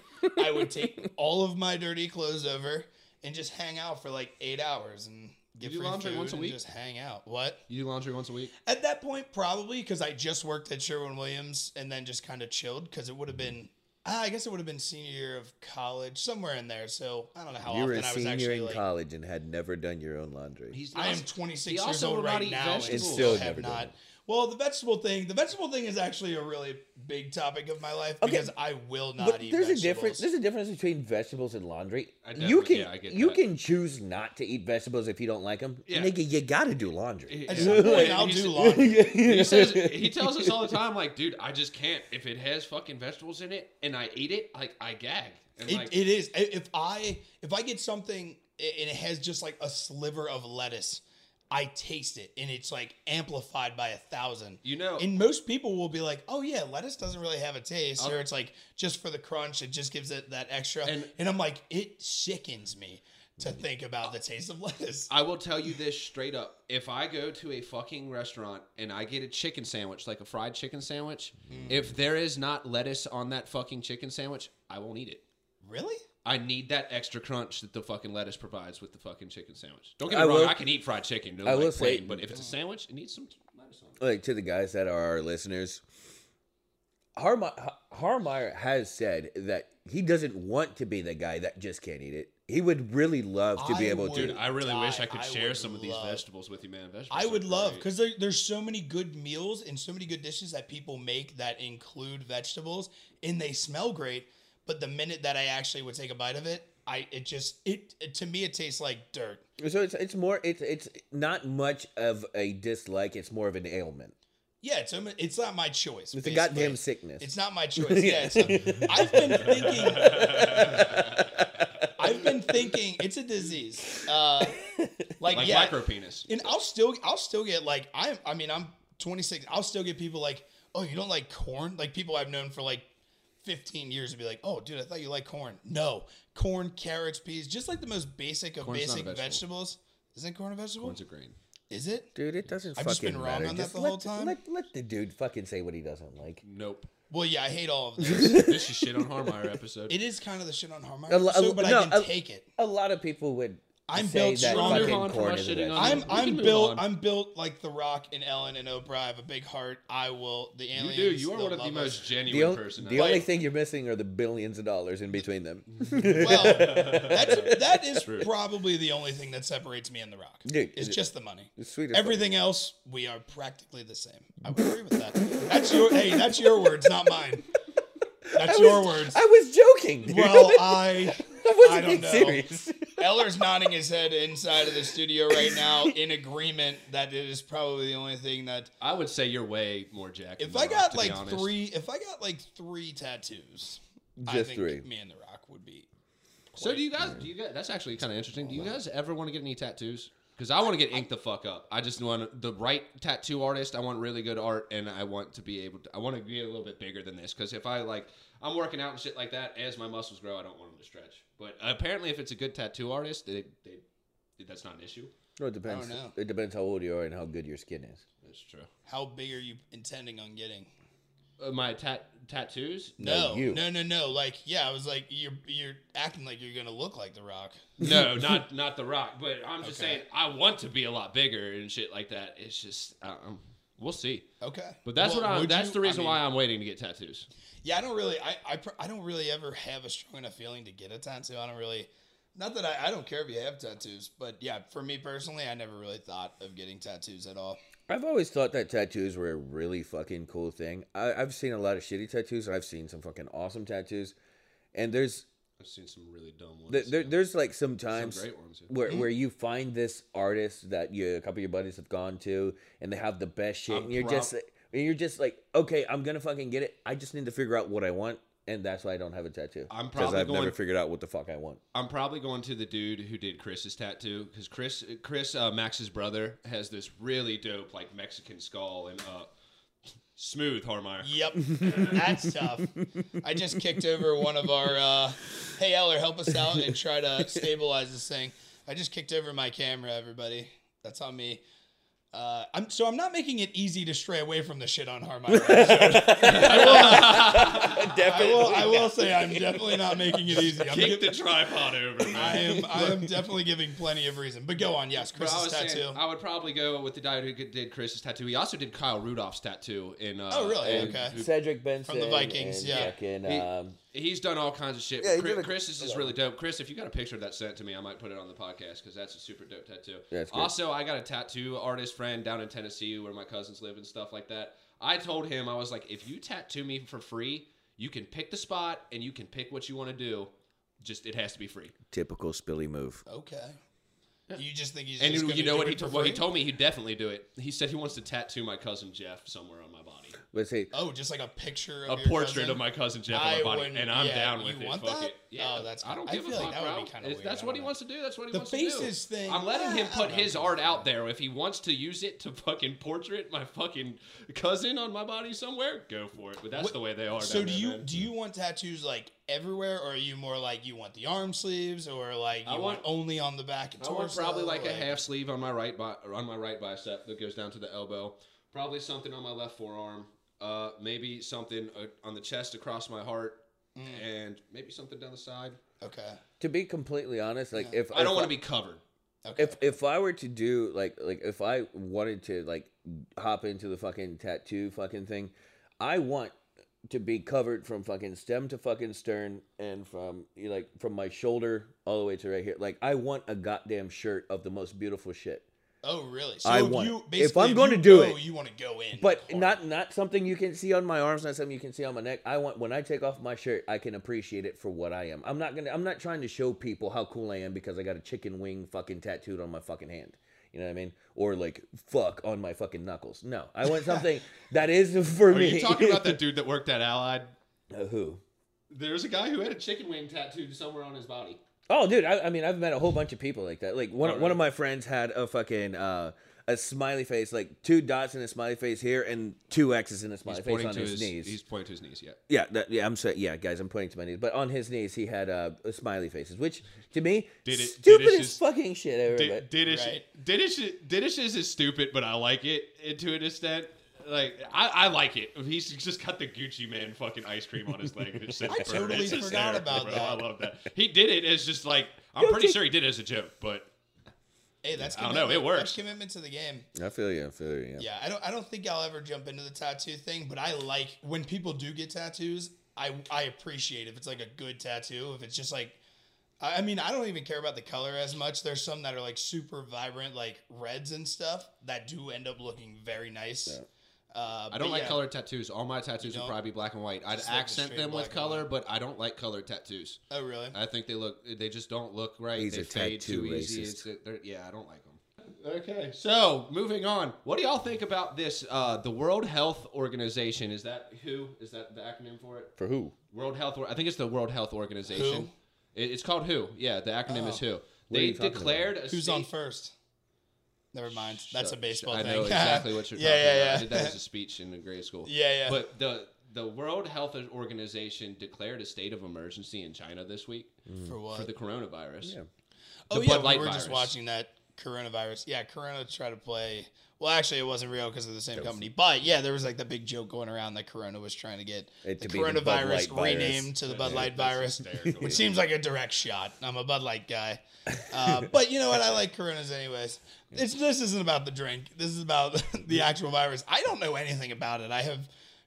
Speaker 3: I would take all of my dirty clothes over and just hang out for like eight hours and get
Speaker 1: You do laundry once a week?
Speaker 3: Just hang out. What?
Speaker 1: You do laundry once a week.
Speaker 3: At that point, probably because I just worked at Sherwin Williams and then just kind of chilled because it would have been. ah, I guess it would have been senior year of college, somewhere in there. So I don't know how
Speaker 2: you were
Speaker 3: often
Speaker 2: a
Speaker 3: I was
Speaker 2: senior
Speaker 3: actually
Speaker 2: in
Speaker 3: like.
Speaker 2: college and had never done your own laundry.
Speaker 1: He's
Speaker 3: I am 26
Speaker 1: he
Speaker 3: years
Speaker 1: also
Speaker 3: old
Speaker 1: will not
Speaker 3: right now and
Speaker 1: vegetables.
Speaker 3: still
Speaker 2: Still
Speaker 3: have
Speaker 2: never done
Speaker 3: not.
Speaker 2: it.
Speaker 3: Well, the vegetable thing, the vegetable thing is actually a really big topic of my life
Speaker 2: Okay.
Speaker 3: because I will not
Speaker 2: But
Speaker 3: eat
Speaker 2: there's
Speaker 3: vegetables.
Speaker 2: a difference. There's a difference between vegetables and laundry.
Speaker 1: I
Speaker 2: You can
Speaker 1: yeah, I get
Speaker 2: you
Speaker 1: that.
Speaker 2: can choose not to eat vegetables if you don't like them.
Speaker 1: Yeah.
Speaker 2: Nigga, you got to do laundry.
Speaker 3: At
Speaker 1: Yeah.
Speaker 3: some point, I'll
Speaker 1: He's-
Speaker 3: do laundry.
Speaker 1: he says he tells us all the time, like, dude, I just can't. If it has fucking vegetables in it and I eat it, like I gag.
Speaker 3: It,
Speaker 1: like,
Speaker 3: it is. If I if I get something and it has just like a sliver of lettuce, I taste it and it's like amplified by a thousand.
Speaker 1: you know,
Speaker 3: And most people will be like, "Oh yeah, lettuce doesn't really have a taste,"
Speaker 1: I'll-
Speaker 3: or it's like just for the crunch, it just gives it that extra.
Speaker 1: And-
Speaker 3: And, I'm like, it sickens me to think about the taste of lettuce.
Speaker 1: I will tell you this straight up. If I go to a fucking restaurant and I get a chicken sandwich, like a fried chicken sandwich,
Speaker 3: Mm.
Speaker 1: if there is not lettuce on that fucking chicken sandwich, I won't eat it.
Speaker 3: Really?
Speaker 1: I need that extra crunch that the fucking lettuce provides with the fucking chicken sandwich. Don't get me
Speaker 2: I
Speaker 1: wrong,
Speaker 2: will-
Speaker 1: I can eat fried chicken.
Speaker 2: I
Speaker 1: I
Speaker 2: will
Speaker 1: will
Speaker 2: say-
Speaker 1: but if it's a sandwich, it needs some lettuce on it.
Speaker 2: like to the guys that are our listeners, Harme- Harmeyer has said that he doesn't want to be the guy that just can't eat it. He would really love to be
Speaker 3: I
Speaker 2: able
Speaker 3: would.
Speaker 2: to.
Speaker 1: I really wish I could
Speaker 3: I
Speaker 1: share
Speaker 3: would
Speaker 1: some of these
Speaker 3: love-
Speaker 1: vegetables with you, man. Vegetables
Speaker 3: I
Speaker 1: are
Speaker 3: would love
Speaker 1: great.
Speaker 3: because there, there's so many good meals and so many good dishes that people make that include vegetables and they smell great. But the minute that I actually would take a bite of it, I it just it, it- to me it tastes like dirt.
Speaker 2: So it's it's more it's it's not much of a dislike. It's more of an ailment.
Speaker 3: Yeah, it's it's not my choice.
Speaker 2: It's a goddamn sickness.
Speaker 3: It's not my choice. Yeah, it's not- I've been thinking. I've been thinking it's a disease. Uh, like,
Speaker 1: like
Speaker 3: yeah,
Speaker 1: micro penis.
Speaker 3: and I'll still I'll still get like I'm I mean I'm 26. I'll still get people like, oh, you don't like corn? Like people I've known for like 15 years would be like, oh, dude, I thought you liked corn. No, corn, carrots, peas, just like the most basic of
Speaker 1: Corn's not a
Speaker 3: basic
Speaker 1: vegetable.
Speaker 3: vegetables. Isn't corn a vegetable?
Speaker 1: Corn's a grain.
Speaker 3: Is it?
Speaker 2: Dude, it doesn't
Speaker 3: I've
Speaker 2: fucking
Speaker 3: just been wrong
Speaker 2: matter.
Speaker 3: on that
Speaker 2: Just
Speaker 3: the
Speaker 2: let,
Speaker 3: whole time.
Speaker 2: Let, let the dude fucking say what he doesn't like.
Speaker 1: Nope.
Speaker 3: Well, yeah, I hate all of this.
Speaker 1: this is shit on Harmeyer episode.
Speaker 3: it is kind of the shit on Harmeyer,
Speaker 2: A lo-
Speaker 3: so,
Speaker 2: a-
Speaker 3: but
Speaker 2: no,
Speaker 3: I can
Speaker 2: a-
Speaker 3: take it.
Speaker 2: A lot of people would.
Speaker 3: I'm
Speaker 2: say
Speaker 3: built
Speaker 2: that
Speaker 3: stronger.
Speaker 2: fucking
Speaker 1: Move on from
Speaker 2: corn is the best.
Speaker 3: I'm I'm built
Speaker 1: on.
Speaker 3: I'm built like The Rock and Ellen and Oprah. I have a big heart. I will. The aliens.
Speaker 1: You do. You are one of the
Speaker 3: love
Speaker 1: most
Speaker 3: us.
Speaker 1: genuine
Speaker 2: The, on-
Speaker 1: person.
Speaker 2: the
Speaker 1: I-
Speaker 2: only
Speaker 3: Like-
Speaker 2: thing you're missing are the billions of dollars in between them.
Speaker 3: Well, that's that is
Speaker 1: True.
Speaker 3: probably the only thing that separates me and The Rock.
Speaker 2: Dude,
Speaker 3: it's
Speaker 2: it-
Speaker 3: just the money.
Speaker 2: It's sweet as fuck.
Speaker 3: Everything else, we are practically the same. I would agree with that. That's your hey. That's your words, not mine. That's
Speaker 2: I
Speaker 3: your words.
Speaker 2: I was joking. Dude.
Speaker 3: Well, I
Speaker 2: I wasn't
Speaker 3: I don't
Speaker 2: being
Speaker 3: know.
Speaker 2: serious.
Speaker 3: Eller's nodding his head inside of the studio right now in agreement that it is probably the only thing that
Speaker 1: I would say you're way more jacked.
Speaker 3: if I
Speaker 1: Rock,
Speaker 3: got like three if I got like three tattoos, I
Speaker 2: Just
Speaker 3: think
Speaker 2: three.
Speaker 3: me and The Rock would be
Speaker 1: So do you guys? Do you guys? That's actually kind of interesting. Do you guys ever want to get any tattoos? Because I want to get inked the fuck up. I just want the right tattoo artist. I want really good art, and I want to be able. to I want to be a little bit bigger than this. Because if I like, I'm working out and shit like that. As my muscles grow, I don't want them to stretch. But apparently, if it's a good tattoo artist, they, they, that's not an issue.
Speaker 2: No, it depends.
Speaker 3: don't know.
Speaker 2: It depends how old you are and how good your skin is.
Speaker 1: That's true.
Speaker 3: how big are you intending on getting?
Speaker 1: Uh, my tat tattoos?
Speaker 3: No,
Speaker 2: No, you.
Speaker 3: no, no, no. Like, yeah, I was like, you're you're acting like you're gonna look like The Rock.
Speaker 1: No, not not the Rock. But I'm just
Speaker 3: Okay.
Speaker 1: saying, I want to be a lot bigger and shit like that. It's just, uh, um, we'll see.
Speaker 3: Okay,
Speaker 1: But that's
Speaker 3: Well,
Speaker 1: what I.
Speaker 3: would
Speaker 1: That's
Speaker 3: you-
Speaker 1: the reason
Speaker 3: I mean,
Speaker 1: why I'm waiting to get tattoos.
Speaker 3: Yeah, I don't really. I I, pr- I don't really ever have a strong enough feeling to get a tattoo. I don't really. Not that I, I don't care if you have tattoos, but yeah, for me personally, I never really thought of getting tattoos at all.
Speaker 2: I've always thought that tattoos were a really fucking cool thing. I, I've seen a lot of shitty tattoos. I've seen some fucking awesome tattoos, and there's
Speaker 1: I've seen some really dumb ones.
Speaker 2: there, there,
Speaker 1: yeah.
Speaker 2: there's like some
Speaker 1: some
Speaker 2: times
Speaker 1: great ones. yeah.
Speaker 2: where mm-hmm. where you find this artist that you a couple of your buddies have gone to, and they have the best shit,
Speaker 1: I'm
Speaker 2: and you're
Speaker 1: prob-
Speaker 2: just and you're just like, okay, I'm gonna fucking get it. I just need to figure out what I want, and that's why I don't have a tattoo.
Speaker 1: I'm
Speaker 2: because
Speaker 1: probably
Speaker 2: I've never
Speaker 1: going-
Speaker 2: figured out what the fuck I want.
Speaker 1: I'm probably going to the dude who did Chris's tattoo because Chris, Chris, uh, Max's brother, has this really dope like Mexican skull and uh, smooth Harmeyer.
Speaker 3: Yep, that's tough. I just kicked over one of our. Uh, hey Eller, help us out and try to stabilize this thing. I just kicked over my camera, everybody. That's on me. Uh, I'm so I'm not making it easy to stray away from the shit on Harmeyer. I
Speaker 2: Definitely.
Speaker 3: will. I will say I'm definitely not making it easy. I'm
Speaker 1: Kick
Speaker 3: gi-
Speaker 1: the tripod over. Man.
Speaker 3: I am. I am definitely giving plenty of reason. But go on. Yes,
Speaker 1: But I
Speaker 3: tattoo.
Speaker 1: saying, I would probably go with the guy who did Chris's tattoo. He also did Kyle Rudolph's tattoo in. Uh,
Speaker 3: Oh, really?
Speaker 1: in-
Speaker 3: Okay.
Speaker 2: Cedric Benson from the
Speaker 3: Vikings,
Speaker 2: and
Speaker 3: yeah.
Speaker 2: fucking,
Speaker 1: He-
Speaker 2: um,
Speaker 1: He's done all kinds of shit.
Speaker 2: Yeah, he
Speaker 1: Chris,
Speaker 2: did a-
Speaker 1: Chris's is really dope. Chris, if you got a picture of that sent to me, I might put it on the podcast because that's a super dope tattoo.
Speaker 2: That's good.
Speaker 1: also, I got a tattoo artist friend down in Tennessee where my cousins live and stuff like that. I told him I was like, if you tattoo me for free, you can pick the spot and you can pick what you want to do. Just it has to be free.
Speaker 2: typical Spilly move.
Speaker 3: okay. You just think he's
Speaker 1: And
Speaker 3: just
Speaker 1: you, know
Speaker 3: do
Speaker 1: what
Speaker 3: it
Speaker 1: he
Speaker 3: for
Speaker 1: told? Well, he told me he'd definitely do it. He said he wants to tattoo my cousin Jeff somewhere on my body.
Speaker 2: But see,
Speaker 3: Oh, just like a picture
Speaker 1: A
Speaker 3: of your
Speaker 1: portrait
Speaker 3: cousin?
Speaker 1: of my cousin Jeff
Speaker 3: I
Speaker 1: on my body,
Speaker 3: wouldn't-
Speaker 1: and I'm
Speaker 3: yeah,
Speaker 1: down
Speaker 3: you
Speaker 1: with it.
Speaker 3: want
Speaker 1: Fuck
Speaker 3: that?
Speaker 1: it. Yeah,
Speaker 3: Oh, that's
Speaker 1: I don't
Speaker 3: I
Speaker 1: give a
Speaker 3: feel like
Speaker 1: fuck,
Speaker 3: that would
Speaker 1: bro.
Speaker 3: be kinda
Speaker 1: It's-
Speaker 3: weird.
Speaker 1: That's
Speaker 3: I
Speaker 1: what
Speaker 3: don't
Speaker 1: he
Speaker 3: know.
Speaker 1: wants to do. That's what he
Speaker 3: The
Speaker 1: wants to do.
Speaker 3: faces thing,
Speaker 1: I'm letting
Speaker 3: eh,
Speaker 1: him
Speaker 3: I
Speaker 1: put
Speaker 3: don't know.
Speaker 1: his art out there. If he wants to use it to fucking portrait my fucking cousin on my body somewhere, go for it. But that's
Speaker 3: What-
Speaker 1: the way they are.
Speaker 3: So
Speaker 1: down
Speaker 3: do
Speaker 1: there,
Speaker 3: you
Speaker 1: man.
Speaker 3: do you want tattoos like everywhere, or are you more like you want the arm sleeves, or like you
Speaker 1: I
Speaker 3: want,
Speaker 1: want-
Speaker 3: only on the back and
Speaker 1: I
Speaker 3: torso?
Speaker 1: want probably like a half sleeve on my right bi- on my right bicep that goes down to the elbow. Probably something on my left forearm. Uh, maybe something uh, on the chest across my heart,
Speaker 3: Mm.
Speaker 1: and maybe something down the side.
Speaker 3: Okay.
Speaker 2: to be completely honest, like if
Speaker 1: I don't want to be covered.
Speaker 3: Okay.
Speaker 2: if if I were to do like like if I wanted to like hop into the fucking tattoo fucking thing, I want to be covered from fucking stem to fucking stern and from like from my shoulder all the way to right here. Like I want a goddamn shirt of the most beautiful shit.
Speaker 3: Oh, really? So
Speaker 2: I
Speaker 3: if
Speaker 2: want. If
Speaker 3: basically,
Speaker 2: I'm gonna
Speaker 3: you
Speaker 2: do
Speaker 3: go,
Speaker 2: it-
Speaker 3: you want to go in,
Speaker 2: But
Speaker 3: hard.
Speaker 2: not not something you can see on my arms, not something you can see on my neck. I want when I take off my shirt, I can appreciate it for what I am. I'm not gonna I'm not trying to show people how cool I am because I got a chicken wing fucking tattooed on my fucking hand. You know what I mean? Or like fuck on my fucking knuckles. No. I want something that is for
Speaker 1: Are
Speaker 2: me.
Speaker 1: Are you talking about that dude that worked at Allied?
Speaker 2: Uh, who?
Speaker 1: There's a guy who had a chicken wing tattooed somewhere on his body.
Speaker 2: Oh, dude! I, I mean, I've met a whole bunch of people like that. Like one,
Speaker 1: Oh,
Speaker 2: one
Speaker 1: really?
Speaker 2: of my friends had a fucking uh, a smiley face, like two dots in a smiley face here, and two X's in a smiley
Speaker 1: He's
Speaker 2: face on
Speaker 1: to
Speaker 2: his,
Speaker 1: his,
Speaker 2: knees.
Speaker 1: He's pointing to his knees. Yeah.
Speaker 2: Yeah, that, yeah, I'm sorry. Yeah, guys, I'm pointing to my knees, but on his knees he had uh, smiley faces, which to me,
Speaker 1: Did it-
Speaker 2: stupid
Speaker 1: did it
Speaker 2: fucking shit. Ever,
Speaker 1: Did,
Speaker 2: but
Speaker 1: Didish,
Speaker 3: Right.
Speaker 1: Didish, Didish is stupid, but I like it to an extent. Like I, I like it. He's just got the Gucci Mane fucking ice cream on his leg. It says
Speaker 3: I
Speaker 1: Burn.
Speaker 3: totally
Speaker 1: It's
Speaker 3: forgot
Speaker 1: hysterical,
Speaker 3: about
Speaker 1: bro.
Speaker 3: that.
Speaker 1: I love that. He did it as just like I'm pretty sure he did it as a joke, but
Speaker 3: Hey, that's
Speaker 1: I don't know, it
Speaker 3: commitment-
Speaker 1: works.
Speaker 3: That's commitment to the game.
Speaker 2: I feel you. I feel you. Yeah.
Speaker 3: Yeah, I don't. I don't think I'll ever jump into the tattoo thing, but I like when people do get tattoos. I I appreciate if it's like a good tattoo. If it's just like, I I mean, I don't even care about the color as much. There's some that are like super vibrant, like reds and stuff, that do end up looking very nice. Uh,
Speaker 1: I don't like
Speaker 3: yeah.
Speaker 1: colored tattoos. All my tattoos would probably be black and white. I'd
Speaker 3: Just
Speaker 1: accent them with color, but I don't like colored tattoos.
Speaker 3: Oh really?
Speaker 1: I think they look. They just don't look right.
Speaker 2: He's
Speaker 1: they
Speaker 2: a
Speaker 1: fade
Speaker 2: tattoo
Speaker 1: too easy.
Speaker 2: racist.
Speaker 1: It's, they're- yeah, I don't like them. Okay, so moving on. What do y'all think about this? Uh, the World Health Organization is that who? Is that the acronym for it?
Speaker 2: For who?
Speaker 1: World Health. I think it's the World Health Organization. It, it's called WHO. Yeah, the acronym is
Speaker 3: Oh.
Speaker 1: WHO.
Speaker 2: are
Speaker 1: They declared a
Speaker 3: Who's
Speaker 1: state-
Speaker 3: on first? Never mind. That's a
Speaker 1: Shut-
Speaker 3: baseball
Speaker 1: I
Speaker 3: thing.
Speaker 1: know exactly what you're
Speaker 3: yeah,
Speaker 1: talking
Speaker 3: yeah,
Speaker 1: about.
Speaker 3: yeah.
Speaker 1: I did that as a speech in the grade school.
Speaker 3: Yeah, yeah.
Speaker 1: But the the World Health Organization declared a state of emergency in China this week
Speaker 3: for what?
Speaker 1: for the coronavirus.
Speaker 2: Yeah.
Speaker 3: Oh
Speaker 1: The
Speaker 3: yeah,
Speaker 1: Bud Light
Speaker 3: we were just
Speaker 1: virus.
Speaker 3: watching that coronavirus. Yeah, Corona tried to play. Well, actually, it wasn't real because of the same company. But yeah, there was like the big joke going around that Corona was trying to get
Speaker 2: It
Speaker 3: the
Speaker 2: to be the Bud
Speaker 3: coronavirus
Speaker 2: Light virus.
Speaker 3: renamed to the Bud Light
Speaker 1: that's
Speaker 3: virus,
Speaker 1: hysterical.
Speaker 3: which seems like a direct shot. I'm a Bud Light guy, uh, but you know what? I like Coronas anyways. It's this isn't about the drink. This is about the actual virus. I don't know anything about it. I have.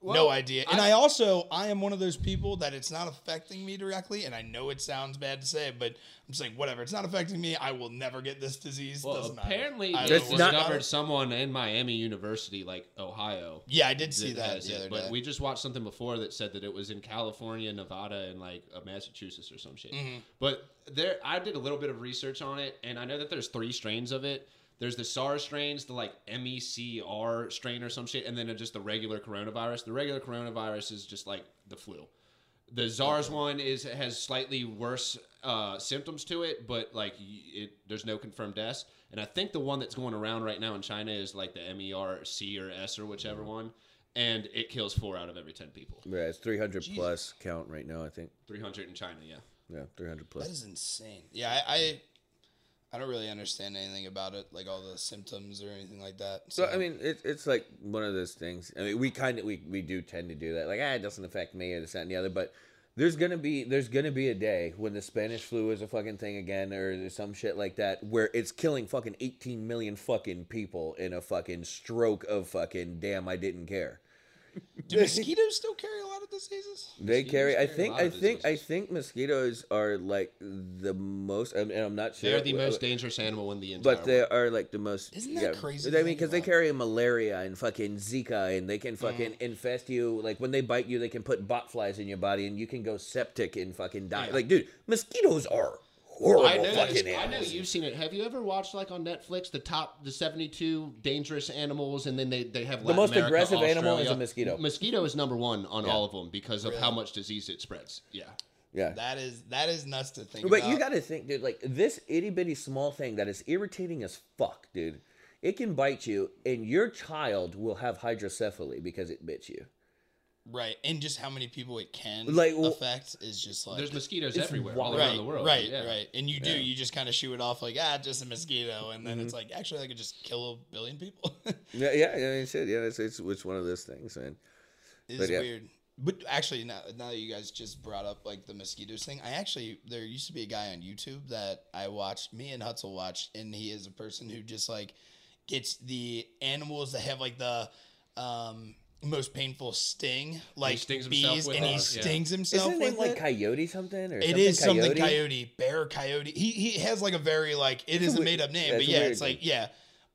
Speaker 3: no idea. And I, also I am one of those people that it's not affecting me directly, and I know it sounds bad to say, but I'm just like, whatever. It's not affecting me. I will never get this disease.
Speaker 1: Well,
Speaker 3: Doesn't
Speaker 1: apparently
Speaker 3: I
Speaker 1: it
Speaker 3: don't
Speaker 2: It's not-
Speaker 1: discovered someone in Miami University, like Ohio.
Speaker 3: Yeah, I did see
Speaker 1: that
Speaker 3: that
Speaker 1: has
Speaker 3: the
Speaker 1: it.
Speaker 3: other
Speaker 1: But we just watched something before that said that it was in California, Nevada, and like uh, Massachusetts or some shit.
Speaker 3: Mm-hmm.
Speaker 1: But there, I did a little bit of research on it, and I know that there's three strains of it. There's the SARS strains, the like MECR strain or some shit, and then just the regular coronavirus. The regular coronavirus is just like the flu. The SARS one is has slightly worse uh, symptoms to it, but like it, there's no confirmed deaths. And I think the one that's going around right now in China is like the MERC or S or whichever one, and it kills four out of every ten people.
Speaker 2: Yeah, it's 300 plus count right now. I think.
Speaker 1: Three hundred in China, yeah.
Speaker 2: Yeah, 300 plus.
Speaker 3: That is insane. Yeah, I, I I don't really understand anything about it, like all the symptoms or anything like that.
Speaker 2: So I mean, it's it's like one of those things. I mean, we kind of we, we do tend to do that. Like, ah, it doesn't affect me or this that and the other. But there's gonna be there's gonna be a day when the Spanish flu is a fucking thing again, or some shit like that, where it's killing fucking 18 million fucking people in a fucking stroke of fucking damn. I didn't care.
Speaker 3: Do mosquitoes still carry a lot of diseases?
Speaker 2: They
Speaker 1: Mosquitoes
Speaker 2: carry. I think. I
Speaker 1: of
Speaker 2: think. I think mosquitoes are like the most. And I'm not sure.
Speaker 1: They're the most dangerous animal in the entire
Speaker 2: But they
Speaker 1: world.
Speaker 2: are like the most.
Speaker 3: Isn't that crazy to
Speaker 2: I mean, because they carry malaria and fucking Zika, and they can fucking
Speaker 3: Mm.
Speaker 2: infest you. Like when they bite you, they can put bot flies in your body, and you can go septic and fucking die.
Speaker 1: Yeah.
Speaker 2: Like, dude, mosquitoes are horrible
Speaker 1: I know,
Speaker 2: fucking
Speaker 1: this- I know you've seen it. Have you ever watched like on Netflix the top the seventy two dangerous animals, and then they they have Latin the
Speaker 2: most
Speaker 1: America,
Speaker 2: aggressive animal is a mosquito.
Speaker 1: Mosquito is number one on
Speaker 2: Yeah.
Speaker 1: all of them because of how much disease it spreads. Yeah,
Speaker 2: Yeah.
Speaker 3: That is that is nuts to think
Speaker 2: But
Speaker 3: about.
Speaker 2: you got to think, dude. Like this itty bitty small thing that is irritating as fuck, dude. It can bite you, and your child will have hydrocephaly because it bit you.
Speaker 3: Right, and just how many people it can
Speaker 2: Like, well-
Speaker 3: affect is just like
Speaker 1: there's mosquitoes
Speaker 2: It's
Speaker 1: everywhere all around
Speaker 3: right,
Speaker 1: the world.
Speaker 3: right,
Speaker 1: yeah.
Speaker 3: right, and you do
Speaker 2: Yeah.
Speaker 3: you just kind of shoo it off like ah, just a mosquito, and then
Speaker 2: Mm-hmm.
Speaker 3: it's like actually I could just kill a billion people.
Speaker 2: Yeah, yeah, yeah. It's, yeah, it's, it's it's one of those things, man.
Speaker 3: It's
Speaker 2: But yeah.
Speaker 3: weird. But actually, now, now that you guys just brought up like the mosquitoes thing, I actually there used to be a guy on YouTube that I watched. Me and Hutzel watched, and he is a person who just like gets the animals that have like the um, most painful sting, like
Speaker 1: stings himself
Speaker 3: bees,
Speaker 1: with
Speaker 3: and he
Speaker 1: it, yeah.
Speaker 3: stings himself
Speaker 2: Isn't his name
Speaker 3: with
Speaker 2: like
Speaker 3: it.
Speaker 2: Coyote something or
Speaker 3: It
Speaker 2: something
Speaker 3: is something
Speaker 2: coyote?
Speaker 3: coyote, bear coyote. He he has like a very like
Speaker 2: It's a
Speaker 3: is a
Speaker 2: weird-
Speaker 3: made up name,
Speaker 2: yeah,
Speaker 3: but yeah,
Speaker 2: weird
Speaker 3: it's like yeah.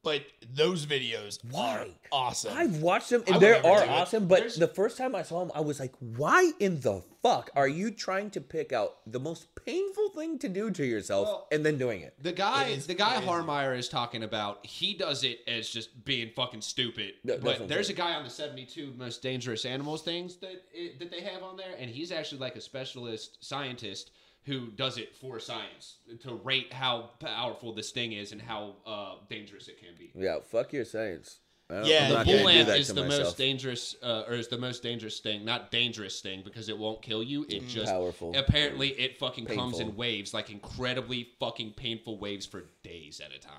Speaker 3: But those videos are
Speaker 2: Why?
Speaker 3: awesome.
Speaker 2: I've watched them
Speaker 3: I
Speaker 2: and
Speaker 3: would
Speaker 2: they are
Speaker 3: do it.
Speaker 2: awesome, but
Speaker 1: There's-
Speaker 2: the first time I saw them, I was like, why in the fuck are you trying to pick out the most painful thing to do to yourself
Speaker 1: Well-
Speaker 2: and then doing it?
Speaker 1: The guy,
Speaker 3: It is
Speaker 1: the guy
Speaker 3: crazy.
Speaker 1: Harmeyer is talking about, he does it as just being fucking stupid.
Speaker 2: Yeah, that's what
Speaker 1: but
Speaker 2: I'm
Speaker 1: there's a guy on the 72 most dangerous animals things that it, that they have on there, and he's actually like a specialist scientist who does it for science to rate how powerful this thing is and how uh, dangerous it can be.
Speaker 2: Yeah, fuck your science.
Speaker 3: Yeah, the
Speaker 2: not
Speaker 1: bull ant
Speaker 2: that
Speaker 1: is
Speaker 2: to
Speaker 1: the
Speaker 2: myself.
Speaker 1: most dangerous, uh, or is the most dangerous thing. Not dangerous thing because it won't kill you. It just
Speaker 2: Powerful.
Speaker 1: Apparently, it fucking comes in waves, like incredibly fucking painful waves for days at a time.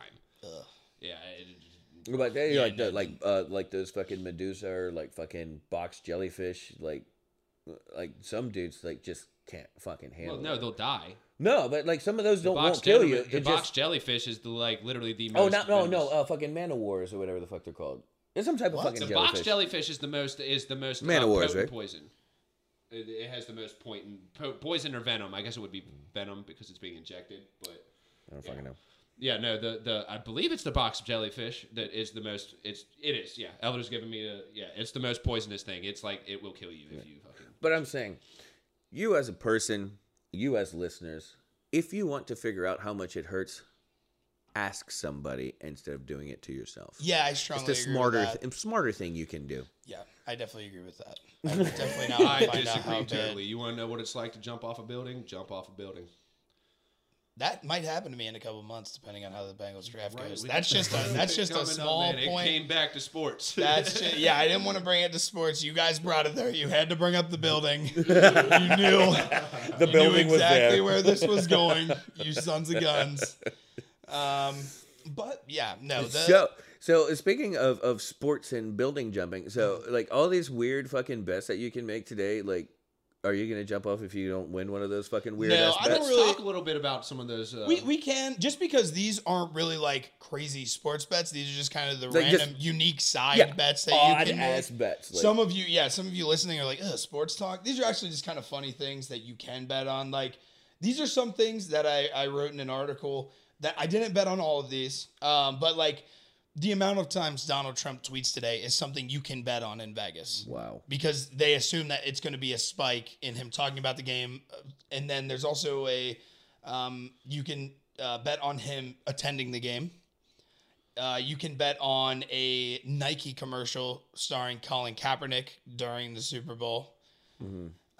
Speaker 3: Ugh.
Speaker 1: Yeah, it,
Speaker 2: But they
Speaker 3: Yeah,
Speaker 2: like
Speaker 3: no,
Speaker 2: the, like uh like those fucking Medusa or like fucking box jellyfish, like like some dudes like just can't fucking handle
Speaker 1: well, no,
Speaker 2: it.
Speaker 1: they'll die.
Speaker 2: No, but like some of those don't
Speaker 1: Box
Speaker 2: won't kill you.
Speaker 1: The box
Speaker 2: just
Speaker 1: jellyfish is the like literally the most.
Speaker 2: oh no no no uh, fucking man of wars or whatever the fuck they're called. It's some type
Speaker 3: What?
Speaker 2: of fucking
Speaker 1: the
Speaker 2: jellyfish.
Speaker 1: box jellyfish is the most is the most
Speaker 2: Man
Speaker 1: uh,
Speaker 2: of Wars,
Speaker 1: potent
Speaker 2: right?
Speaker 1: poison. It, it has the most point po- poison or venom. I guess it would be venom because it's being injected. But
Speaker 2: I don't fucking know.
Speaker 1: yeah, no, the the I believe it's the box jellyfish that is the most. It's it is yeah. Elder's giving me a yeah. It's the most poisonous thing. It's like it will kill you if you fucking.
Speaker 2: But I'm saying, you as a person, you as listeners, if you want to figure out how much it hurts, ask somebody instead of doing it to yourself.
Speaker 3: Yeah, I
Speaker 2: It's
Speaker 3: strongly
Speaker 2: the
Speaker 3: agree
Speaker 2: smarter,
Speaker 3: with that.
Speaker 2: th- smarter thing you can do.
Speaker 3: Yeah, I definitely agree with that. I definitely not
Speaker 1: I
Speaker 3: to find out how
Speaker 1: disagree totally. You want to know what it's like to jump off a building? Jump off a building.
Speaker 3: That might happen to me in a couple months, depending on how the Bengals draft goes.
Speaker 1: we-
Speaker 3: That's just a that's just a
Speaker 1: Coming up,
Speaker 3: small
Speaker 1: man. It came back to sports.
Speaker 3: That's just, yeah. I didn't want to bring it to sports. You guys brought it there. You had to bring up the building. You knew
Speaker 2: The
Speaker 3: you knew exactly where this was going. You sons of guns. Um, but yeah, no. The,
Speaker 2: So, so speaking of, of sports and building jumping, so like all these weird fucking bets that you can make today, like, are you gonna jump off if you don't win one of those fucking weird
Speaker 3: No,
Speaker 2: ass
Speaker 3: I don't
Speaker 2: bets?
Speaker 1: Let's
Speaker 3: really-
Speaker 1: talk a little bit about some of those. Uh,
Speaker 3: we, we can just because these aren't really like crazy sports bets. These are just kind of the
Speaker 2: Like, just-
Speaker 3: random, unique side
Speaker 2: Yeah,
Speaker 3: bets that
Speaker 2: odd
Speaker 3: you can
Speaker 2: ass
Speaker 3: make.
Speaker 2: bets. Like,
Speaker 3: some of you, yeah, some of you listening are like, Ugh, sports talk. These are actually just kind of funny things that you can bet on. Like, these are some things that I, I wrote in an article that I didn't bet on all of these. Um, but like the amount of times Donald Trump tweets today is something you can bet on in Vegas
Speaker 2: wow.
Speaker 3: because they assume that it's going to be a spike in him talking about the game. And then there's also a, um, you can uh, bet on him attending the game. Uh, you can bet on a Nike commercial starring Colin Kaepernick during the Super Bowl.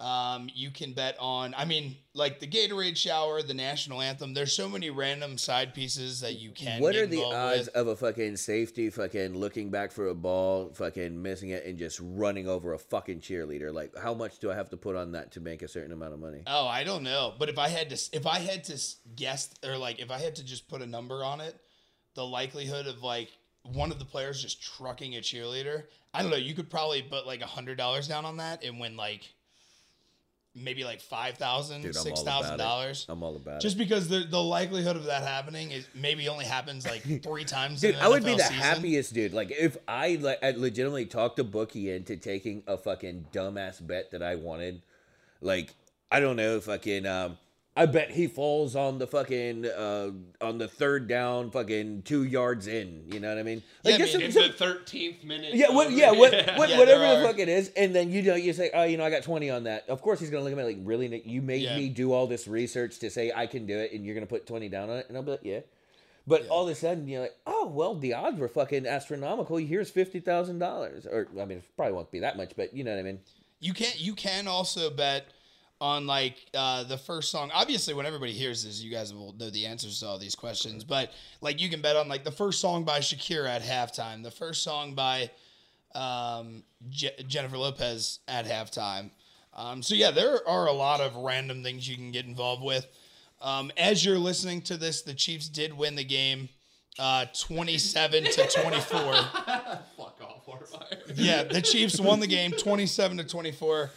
Speaker 3: Um, you can bet on, I mean, like the Gatorade shower, the national anthem. There's so many random side pieces that you can.
Speaker 2: What are the odds
Speaker 3: with.
Speaker 2: of a fucking safety fucking looking back for a ball, fucking missing it, and just running over a fucking cheerleader? Like, how much do I have to put on that to make a certain amount of money?
Speaker 3: Oh, I don't know. But if I had to, if I had to guess, or like if I had to just put a number on it, the likelihood of like one of the players just trucking a cheerleader, I don't know. You could probably put like a hundred dollars down on that and win like maybe like five thousand, six thousand
Speaker 2: Dude, I'm all about
Speaker 3: dollars.
Speaker 2: I'm all about
Speaker 3: Just
Speaker 2: it.
Speaker 3: because the the likelihood of that happening is maybe only happens like three times.
Speaker 2: Dude, I would be the
Speaker 3: season.
Speaker 2: happiest dude. Like, if I like, I legitimately talked a bookie into taking a fucking dumbass bet that I wanted, like, I don't know, fucking, um, I bet he falls on the fucking uh on the third down, fucking two yards in. You know what I mean?
Speaker 3: Yeah, I mean,
Speaker 1: in the thirteenth minute.
Speaker 2: Yeah, what, yeah, what, what
Speaker 3: Yeah,
Speaker 2: whatever the fuck it is, and then you know you say, oh, you know, I got twenty on that. Of course, he's gonna look at me like, really, You made
Speaker 3: Yeah.
Speaker 2: me do all this research to say I can do it, and you're gonna put twenty down on it, and I'll be like, yeah. But all of a sudden, you're like, oh, well, the odds were fucking astronomical. Here's fifty thousand dollars, or I mean, it probably won't be that much, but you know what I mean.
Speaker 3: You can you can also bet on like uh, the first song. Obviously, when everybody hears this, you guys will know the answers to all these questions. But like you can bet on like the first song by Shakira at halftime, the first song by um, Je- Jennifer Lopez at halftime. Um, so yeah, there are a lot of random things you can get involved with. Um, as you're listening to this, the Chiefs did win the game, uh, 27 to 24.
Speaker 1: Fuck off, Horfire.
Speaker 3: Yeah, the Chiefs won the game 27 to 24.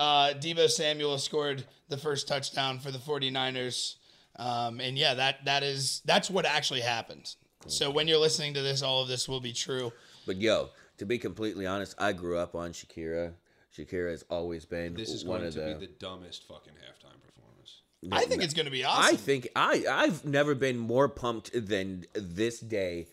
Speaker 3: Uh, Deebo Samuel scored the first touchdown for the 49ers. Um, and yeah, that that is that's what actually happened. So when you're listening to this, all of this will be true.
Speaker 2: But yo, to be completely honest, I grew up on Shakira. Shakira has always been
Speaker 1: This is
Speaker 2: one
Speaker 1: going
Speaker 2: of
Speaker 1: to
Speaker 2: the.
Speaker 1: be the dumbest fucking halftime performance.
Speaker 3: I think it's going to be awesome.
Speaker 2: I think I I've never been more pumped than this day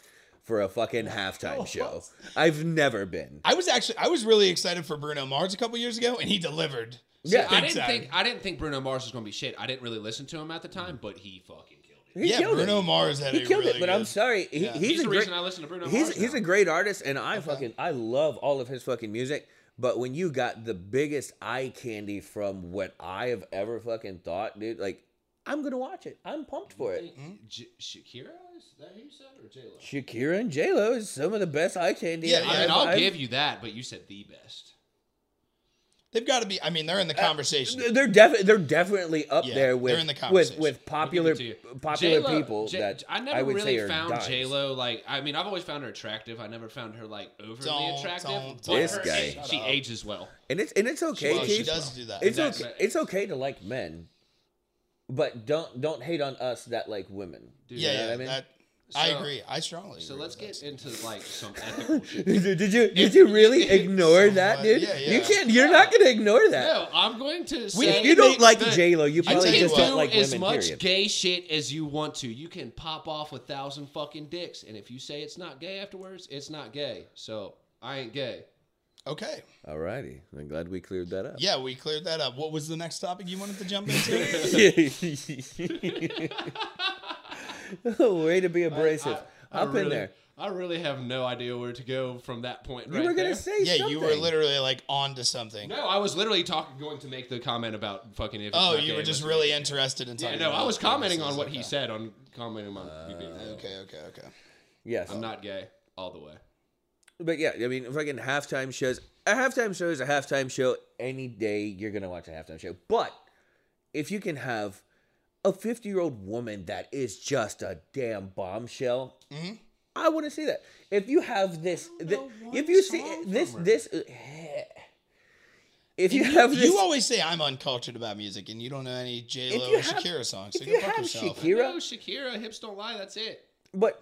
Speaker 2: for a fucking halftime show. I've never been.
Speaker 3: I was actually I was really excited for Bruno Mars a couple years ago, and he delivered.
Speaker 2: Yeah.
Speaker 1: I didn't
Speaker 3: time.
Speaker 1: think I didn't think Bruno Mars was going to be shit. I didn't really listen to him at the time, mm. but he fucking killed it.
Speaker 2: He
Speaker 3: yeah,
Speaker 2: killed
Speaker 3: Bruno
Speaker 2: it.
Speaker 3: Mars had
Speaker 2: He
Speaker 3: a
Speaker 2: killed
Speaker 3: really
Speaker 2: it, but I'm sorry. He,
Speaker 3: Yeah.
Speaker 2: he's,
Speaker 1: He's
Speaker 2: a
Speaker 1: the
Speaker 2: great,
Speaker 1: reason I listen to Bruno
Speaker 2: He's
Speaker 1: Mars
Speaker 2: he's
Speaker 1: now.
Speaker 2: a great artist, and I fucking I love all of his fucking music. But when you got the biggest eye candy from what I have ever fucking thought, dude, like I'm gonna watch it. I'm pumped for it.
Speaker 1: J- Shakira is that who you said or J Lo?
Speaker 2: Shakira and J Lo is some of the best eye candy.
Speaker 3: Yeah,
Speaker 2: I've-
Speaker 1: I mean,
Speaker 2: I've-
Speaker 1: I'll
Speaker 2: I've-
Speaker 1: give you that, but you said the best.
Speaker 3: They've got to be. I mean, they're in the uh, conversation.
Speaker 2: They're definitely they're definitely up
Speaker 3: Yeah,
Speaker 2: there
Speaker 3: they're
Speaker 2: with
Speaker 3: in the
Speaker 2: with
Speaker 3: conversation.
Speaker 2: with popular
Speaker 1: give it to you.
Speaker 2: popular
Speaker 1: J-Lo-
Speaker 2: people
Speaker 1: J-
Speaker 2: that
Speaker 1: I never
Speaker 2: I would
Speaker 1: really
Speaker 2: say are
Speaker 1: found
Speaker 2: dimes.
Speaker 1: J Lo like. I mean, I've always found her attractive. I never found her like overly
Speaker 3: Don't-
Speaker 1: attractive.
Speaker 3: don't-
Speaker 1: but
Speaker 2: This
Speaker 1: her
Speaker 2: guy.
Speaker 1: age-
Speaker 3: Shut
Speaker 1: she
Speaker 3: up.
Speaker 1: ages well.
Speaker 2: And it's and it's okay,
Speaker 3: Well, she
Speaker 2: Keith.
Speaker 3: does do that.
Speaker 2: It's
Speaker 1: That's-
Speaker 2: okay. It's okay to like men. But don't don't hate on us that like women.
Speaker 1: Dude,
Speaker 3: yeah,
Speaker 2: know
Speaker 3: yeah.
Speaker 2: what I mean?
Speaker 3: that, I agree. I strongly.
Speaker 1: So let's get
Speaker 3: that.
Speaker 1: into like some ethical shit.
Speaker 2: did you did you really ignore that, dude?
Speaker 3: yeah,
Speaker 2: You can't. You're not gonna ignore that.
Speaker 1: No, I'm going to say
Speaker 2: If you don't
Speaker 3: make
Speaker 2: like
Speaker 1: the-
Speaker 2: J Lo, you
Speaker 1: You
Speaker 2: probably
Speaker 3: you
Speaker 2: just
Speaker 1: do
Speaker 2: don't like
Speaker 1: as
Speaker 2: women.
Speaker 1: much
Speaker 2: period.
Speaker 1: gay shit as you want to. You can pop off a thousand fucking dicks, and if you say it's not gay afterwards, it's not gay. So I ain't gay.
Speaker 3: Okay.
Speaker 2: Alrighty, I'm glad we cleared that up.
Speaker 3: Yeah, we cleared that up. What was the next topic you wanted to jump into?
Speaker 2: Oh, way to be abrasive.
Speaker 1: I
Speaker 2: Up in
Speaker 1: really-
Speaker 2: there.
Speaker 1: I really have no idea where to go from that point.
Speaker 2: You
Speaker 1: right
Speaker 2: were gonna
Speaker 1: there.
Speaker 2: say
Speaker 3: yeah,
Speaker 2: something.
Speaker 3: you were literally like on to something.
Speaker 1: No, I was literally talking, going to make the comment about fucking. If
Speaker 3: Oh, you were just really
Speaker 1: make
Speaker 3: interested in
Speaker 1: Yeah,
Speaker 3: talking
Speaker 1: no, I was commenting on what
Speaker 3: Okay.
Speaker 1: he said on commenting on. me being gay.
Speaker 3: Okay, okay, okay.
Speaker 2: Yes.
Speaker 1: I'm not gay all the way.
Speaker 2: But yeah, I mean, fucking halftime shows. A halftime show is a halftime show. Any day you're gonna watch a halftime show. But if you can have a 50 year old woman that is just a damn bombshell,
Speaker 3: Mm-hmm.
Speaker 2: I want to see that. If you have this,
Speaker 1: don't
Speaker 2: thi-
Speaker 1: know one
Speaker 2: if you see
Speaker 1: song
Speaker 2: this, this, uh, if you
Speaker 3: You,
Speaker 2: have this,
Speaker 3: you always say I'm uncultured about music, and you don't know any J Lo
Speaker 2: you
Speaker 3: or
Speaker 2: have-
Speaker 3: Shakira songs. So
Speaker 2: if
Speaker 3: go
Speaker 2: you
Speaker 3: fuck
Speaker 2: have
Speaker 3: yourself.
Speaker 2: Shakira-
Speaker 1: No, Shakira, hips don't lie. That's it.
Speaker 2: but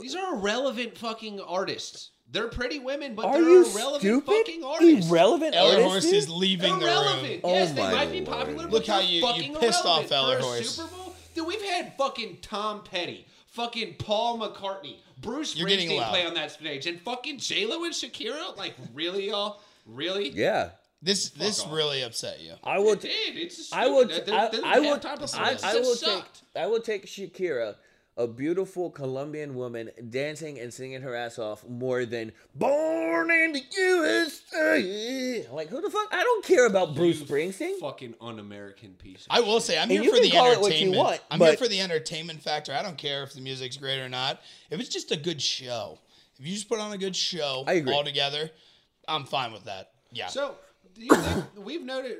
Speaker 1: These are irrelevant fucking artists. They're pretty women, but
Speaker 2: are
Speaker 1: they're
Speaker 2: you
Speaker 1: irrelevant
Speaker 2: stupid?
Speaker 1: fucking artists.
Speaker 2: Irrelevant
Speaker 3: Eller
Speaker 2: artists,
Speaker 3: Horse
Speaker 2: dude?
Speaker 3: is leaving the room.
Speaker 1: Irrelevant.
Speaker 2: Oh
Speaker 1: yes, they
Speaker 2: my
Speaker 1: might be
Speaker 2: lord.
Speaker 1: popular, but
Speaker 3: Look how
Speaker 1: they're
Speaker 3: you- you
Speaker 1: fucking
Speaker 3: pissed off
Speaker 1: irrelevant.
Speaker 3: Eller
Speaker 1: For a
Speaker 3: Horse.
Speaker 1: Super Bowl, dude, we've had fucking Tom Petty, fucking Paul McCartney, Bruce
Speaker 3: You're getting
Speaker 1: Springsteen
Speaker 3: loud.
Speaker 1: play on that stage, and fucking J Lo and Shakira. Like, really, y'all? Really?
Speaker 2: Yeah,
Speaker 3: This this
Speaker 1: off.
Speaker 3: really upset you.
Speaker 2: I will.
Speaker 1: It did. It's
Speaker 2: I will.
Speaker 1: stupid.
Speaker 2: T-
Speaker 1: They're-
Speaker 2: I,
Speaker 1: they're
Speaker 2: I will.
Speaker 1: halftime
Speaker 2: I,
Speaker 1: performances
Speaker 2: I
Speaker 1: that
Speaker 2: will
Speaker 1: sucked.
Speaker 2: take. I will take Shakira, a beautiful Colombian woman, dancing and singing her ass off more than "Born in the USA." Like who the fuck? I don't care about Bruce
Speaker 1: You
Speaker 2: Springsteen.
Speaker 1: Fucking un-American piece.
Speaker 3: I will say I'm
Speaker 2: And
Speaker 3: here
Speaker 2: you
Speaker 3: for
Speaker 2: can
Speaker 3: the
Speaker 2: call it what you
Speaker 3: entertainment.
Speaker 2: want,
Speaker 3: I'm here for the entertainment factor. I don't care if the music's great or not. If it's just a good show, if you just put on a good show
Speaker 2: I agree.
Speaker 3: all together, I'm fine with that. Yeah.
Speaker 1: So, do you think we've noted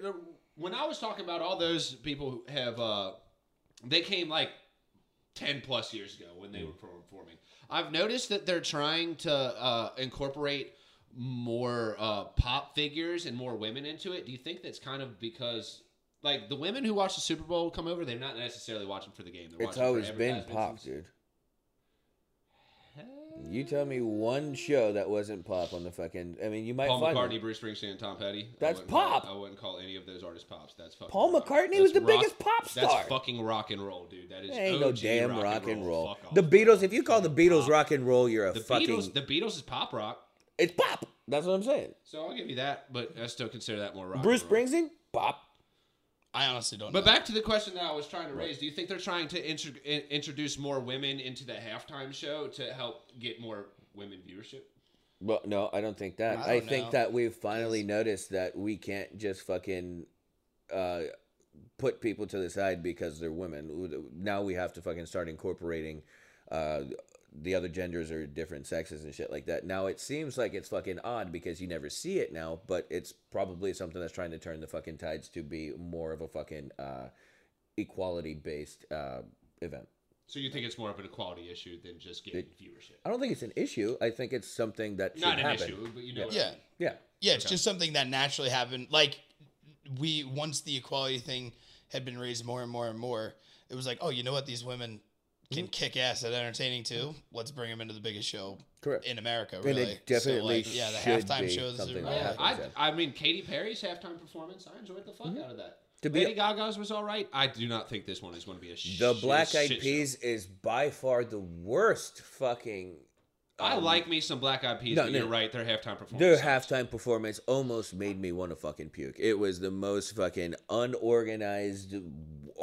Speaker 1: when I was talking about all those people who have uh, they came like ten plus years ago when they were performing. I've noticed that they're trying to uh, incorporate more uh, pop figures and more women into it. Do you think that's kind of because? Like the women who watch the Super Bowl come over, they're not necessarily watching for the game. They're
Speaker 2: It's always been pop, dude. You tell me one show that wasn't pop on the fucking. I mean, you might
Speaker 1: Paul
Speaker 2: find
Speaker 1: McCartney,
Speaker 2: one.
Speaker 1: Bruce Springsteen, Tom Petty. I
Speaker 2: That's
Speaker 1: call-
Speaker 2: pop.
Speaker 1: I wouldn't call any of those artists pops. That's fucking.
Speaker 2: Paul
Speaker 1: rock.
Speaker 2: McCartney
Speaker 1: That's
Speaker 2: was the
Speaker 1: rock-
Speaker 2: biggest pop star.
Speaker 1: That's fucking rock and roll, dude. That is.
Speaker 2: Ain't no damn rock, and roll.
Speaker 1: Off.
Speaker 2: The Beatles. If you call the Beatles
Speaker 1: Pop.
Speaker 2: rock and roll, you're a
Speaker 1: the
Speaker 2: fucking.
Speaker 1: Beatles, the Beatles is pop rock.
Speaker 2: it's pop. That's what I'm saying.
Speaker 1: So I'll give you that, but I still consider that more rock.
Speaker 2: Bruce
Speaker 1: roll.
Speaker 2: Springsteen, pop.
Speaker 3: I honestly don't.
Speaker 1: But
Speaker 3: know.
Speaker 1: back to the question that I was trying to raise: Do you think they're trying to intro- introduce more women into the halftime show to help get more women viewership?
Speaker 2: Well, no, I don't think that.
Speaker 3: I
Speaker 2: I,
Speaker 3: don't
Speaker 2: think
Speaker 3: know.
Speaker 2: that we've finally noticed that we can't just fucking uh, put people to the side because they're women. Now we have to fucking start incorporating uh, the other genders or different sexes and shit like that. Now it seems like it's fucking odd because you never see it now, but it's probably something that's trying to turn the fucking tides to be more of a fucking uh, equality based uh, event.
Speaker 1: So you think it's more of an equality issue than just getting viewership?
Speaker 2: I don't think it's an issue. I think it's something that should
Speaker 1: Not an
Speaker 2: happen.
Speaker 1: issue, but you know. what I
Speaker 3: yeah,
Speaker 1: mean.
Speaker 2: Yeah.
Speaker 3: yeah, it's just something that naturally happened. Like we once the equality thing had been raised more and more and more, it was like, oh, you know what? These women can kick ass at entertaining too. Let's bring them into the biggest show
Speaker 2: Correct.
Speaker 3: in America.
Speaker 2: it
Speaker 3: Really,
Speaker 2: definitely
Speaker 3: so like, yeah, the halftime
Speaker 2: be
Speaker 3: shows. Are really,
Speaker 1: Yeah,
Speaker 2: happens.
Speaker 1: I, I mean, Katy Perry's halftime performance, I enjoyed the fuck out of that.
Speaker 2: To be-
Speaker 1: Lady Gaga's was all right. I do not think this one is going to be a sh-
Speaker 2: The
Speaker 1: sh-
Speaker 2: Black Eyed
Speaker 1: shit show.
Speaker 2: Peas is by far the worst fucking.
Speaker 1: I
Speaker 2: um,
Speaker 1: like me some Black Eyed Peas,
Speaker 2: no,
Speaker 1: but
Speaker 2: no.
Speaker 1: you're right. Their halftime performance.
Speaker 2: Their
Speaker 1: sucks.
Speaker 2: halftime performance almost made me want to fucking puke. It was the most fucking unorganized,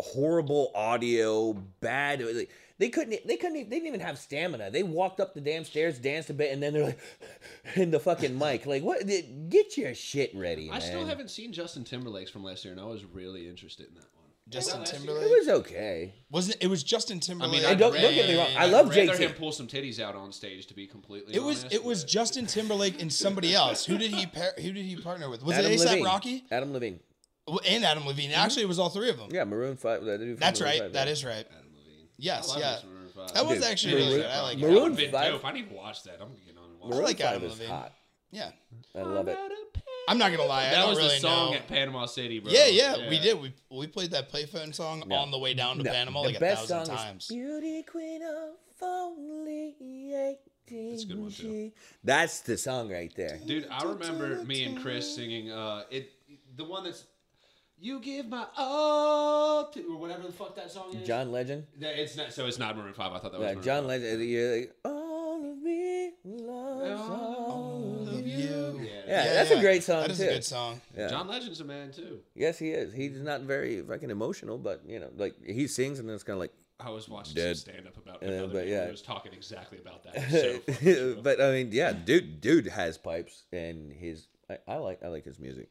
Speaker 2: horrible audio, bad. like, They couldn't. They couldn't. They didn't even have stamina. They walked up the damn stairs, danced a bit, and then they're like, in the fucking mic, like, what? Get your shit ready,
Speaker 1: I
Speaker 2: man.
Speaker 1: still haven't seen Justin Timberlake's from last year, and I was really interested in that one.
Speaker 3: Justin
Speaker 1: last?
Speaker 3: Timberlake.
Speaker 2: It was okay.
Speaker 3: Wasn't it? It was Justin Timberlake.
Speaker 1: I mean, I
Speaker 2: don't- don't get me wrong, I love
Speaker 1: rather
Speaker 2: JT.
Speaker 1: him pull some titties out on stage. To be completely
Speaker 3: It was
Speaker 1: honest,
Speaker 3: it was Justin Timberlake and somebody else. Who did he pair, who did he partner with? Was
Speaker 2: Adam
Speaker 3: it ASAP
Speaker 2: Levine.
Speaker 3: Rocky
Speaker 2: Adam Levine.
Speaker 3: Well, and Adam Levine? Actually, it was all three of them.
Speaker 2: Yeah, Maroon Five. that
Speaker 3: That's
Speaker 2: Maroon
Speaker 3: right.
Speaker 2: five,
Speaker 3: That
Speaker 2: yeah.
Speaker 3: is right.
Speaker 1: Adam Levine.
Speaker 3: Yes, yeah.
Speaker 1: Maroon five.
Speaker 3: That was
Speaker 2: Dude,
Speaker 3: actually
Speaker 2: Maroon-
Speaker 3: really good. I like
Speaker 2: Maroon
Speaker 1: would've
Speaker 2: five-
Speaker 1: dope. I need to watch that. I'm getting on and watch.
Speaker 3: I
Speaker 2: Maroon
Speaker 3: like
Speaker 2: Five
Speaker 3: Adam
Speaker 2: is
Speaker 3: Levine.
Speaker 2: hot.
Speaker 3: Yeah.
Speaker 2: I love it.
Speaker 3: I'm not gonna lie, I
Speaker 1: That
Speaker 3: don't
Speaker 1: was
Speaker 3: really
Speaker 1: the song
Speaker 3: know.
Speaker 1: at Panama City, bro.
Speaker 3: Yeah, yeah, we did. We we played that payphone song
Speaker 2: No.
Speaker 3: on the way down to
Speaker 2: No,
Speaker 3: Panama
Speaker 2: the
Speaker 3: like a thousand
Speaker 2: song
Speaker 3: times.
Speaker 2: is Beauty Queen of only 18.
Speaker 1: That's a good one, too.
Speaker 2: That's the song right there.
Speaker 1: Dude, I remember me and Chris singing uh it the one that's You give my all to or whatever the fuck that song is.
Speaker 2: John Legend.
Speaker 1: Yeah, it's not so it's not Maroon 5. I thought that was
Speaker 2: Yeah,
Speaker 1: Maroon
Speaker 2: John
Speaker 1: 5.
Speaker 2: Legend. You're like, all of me loves all of you.
Speaker 1: Yeah.
Speaker 2: Yeah, that's a great song
Speaker 3: That is
Speaker 2: too.
Speaker 3: a good song.
Speaker 2: Yeah.
Speaker 1: John Legend's a man too.
Speaker 2: Yes, he is. He's not very fucking emotional, but you know, like he sings and then it's kind of like.
Speaker 1: I was watching
Speaker 2: Dead.
Speaker 1: some stand up about
Speaker 2: Uh,
Speaker 1: another
Speaker 2: but
Speaker 1: but
Speaker 2: yeah.
Speaker 1: who was talking exactly about that. It was so funny.
Speaker 2: but I mean, yeah, dude, dude has pipes, and his I, I like I like his music.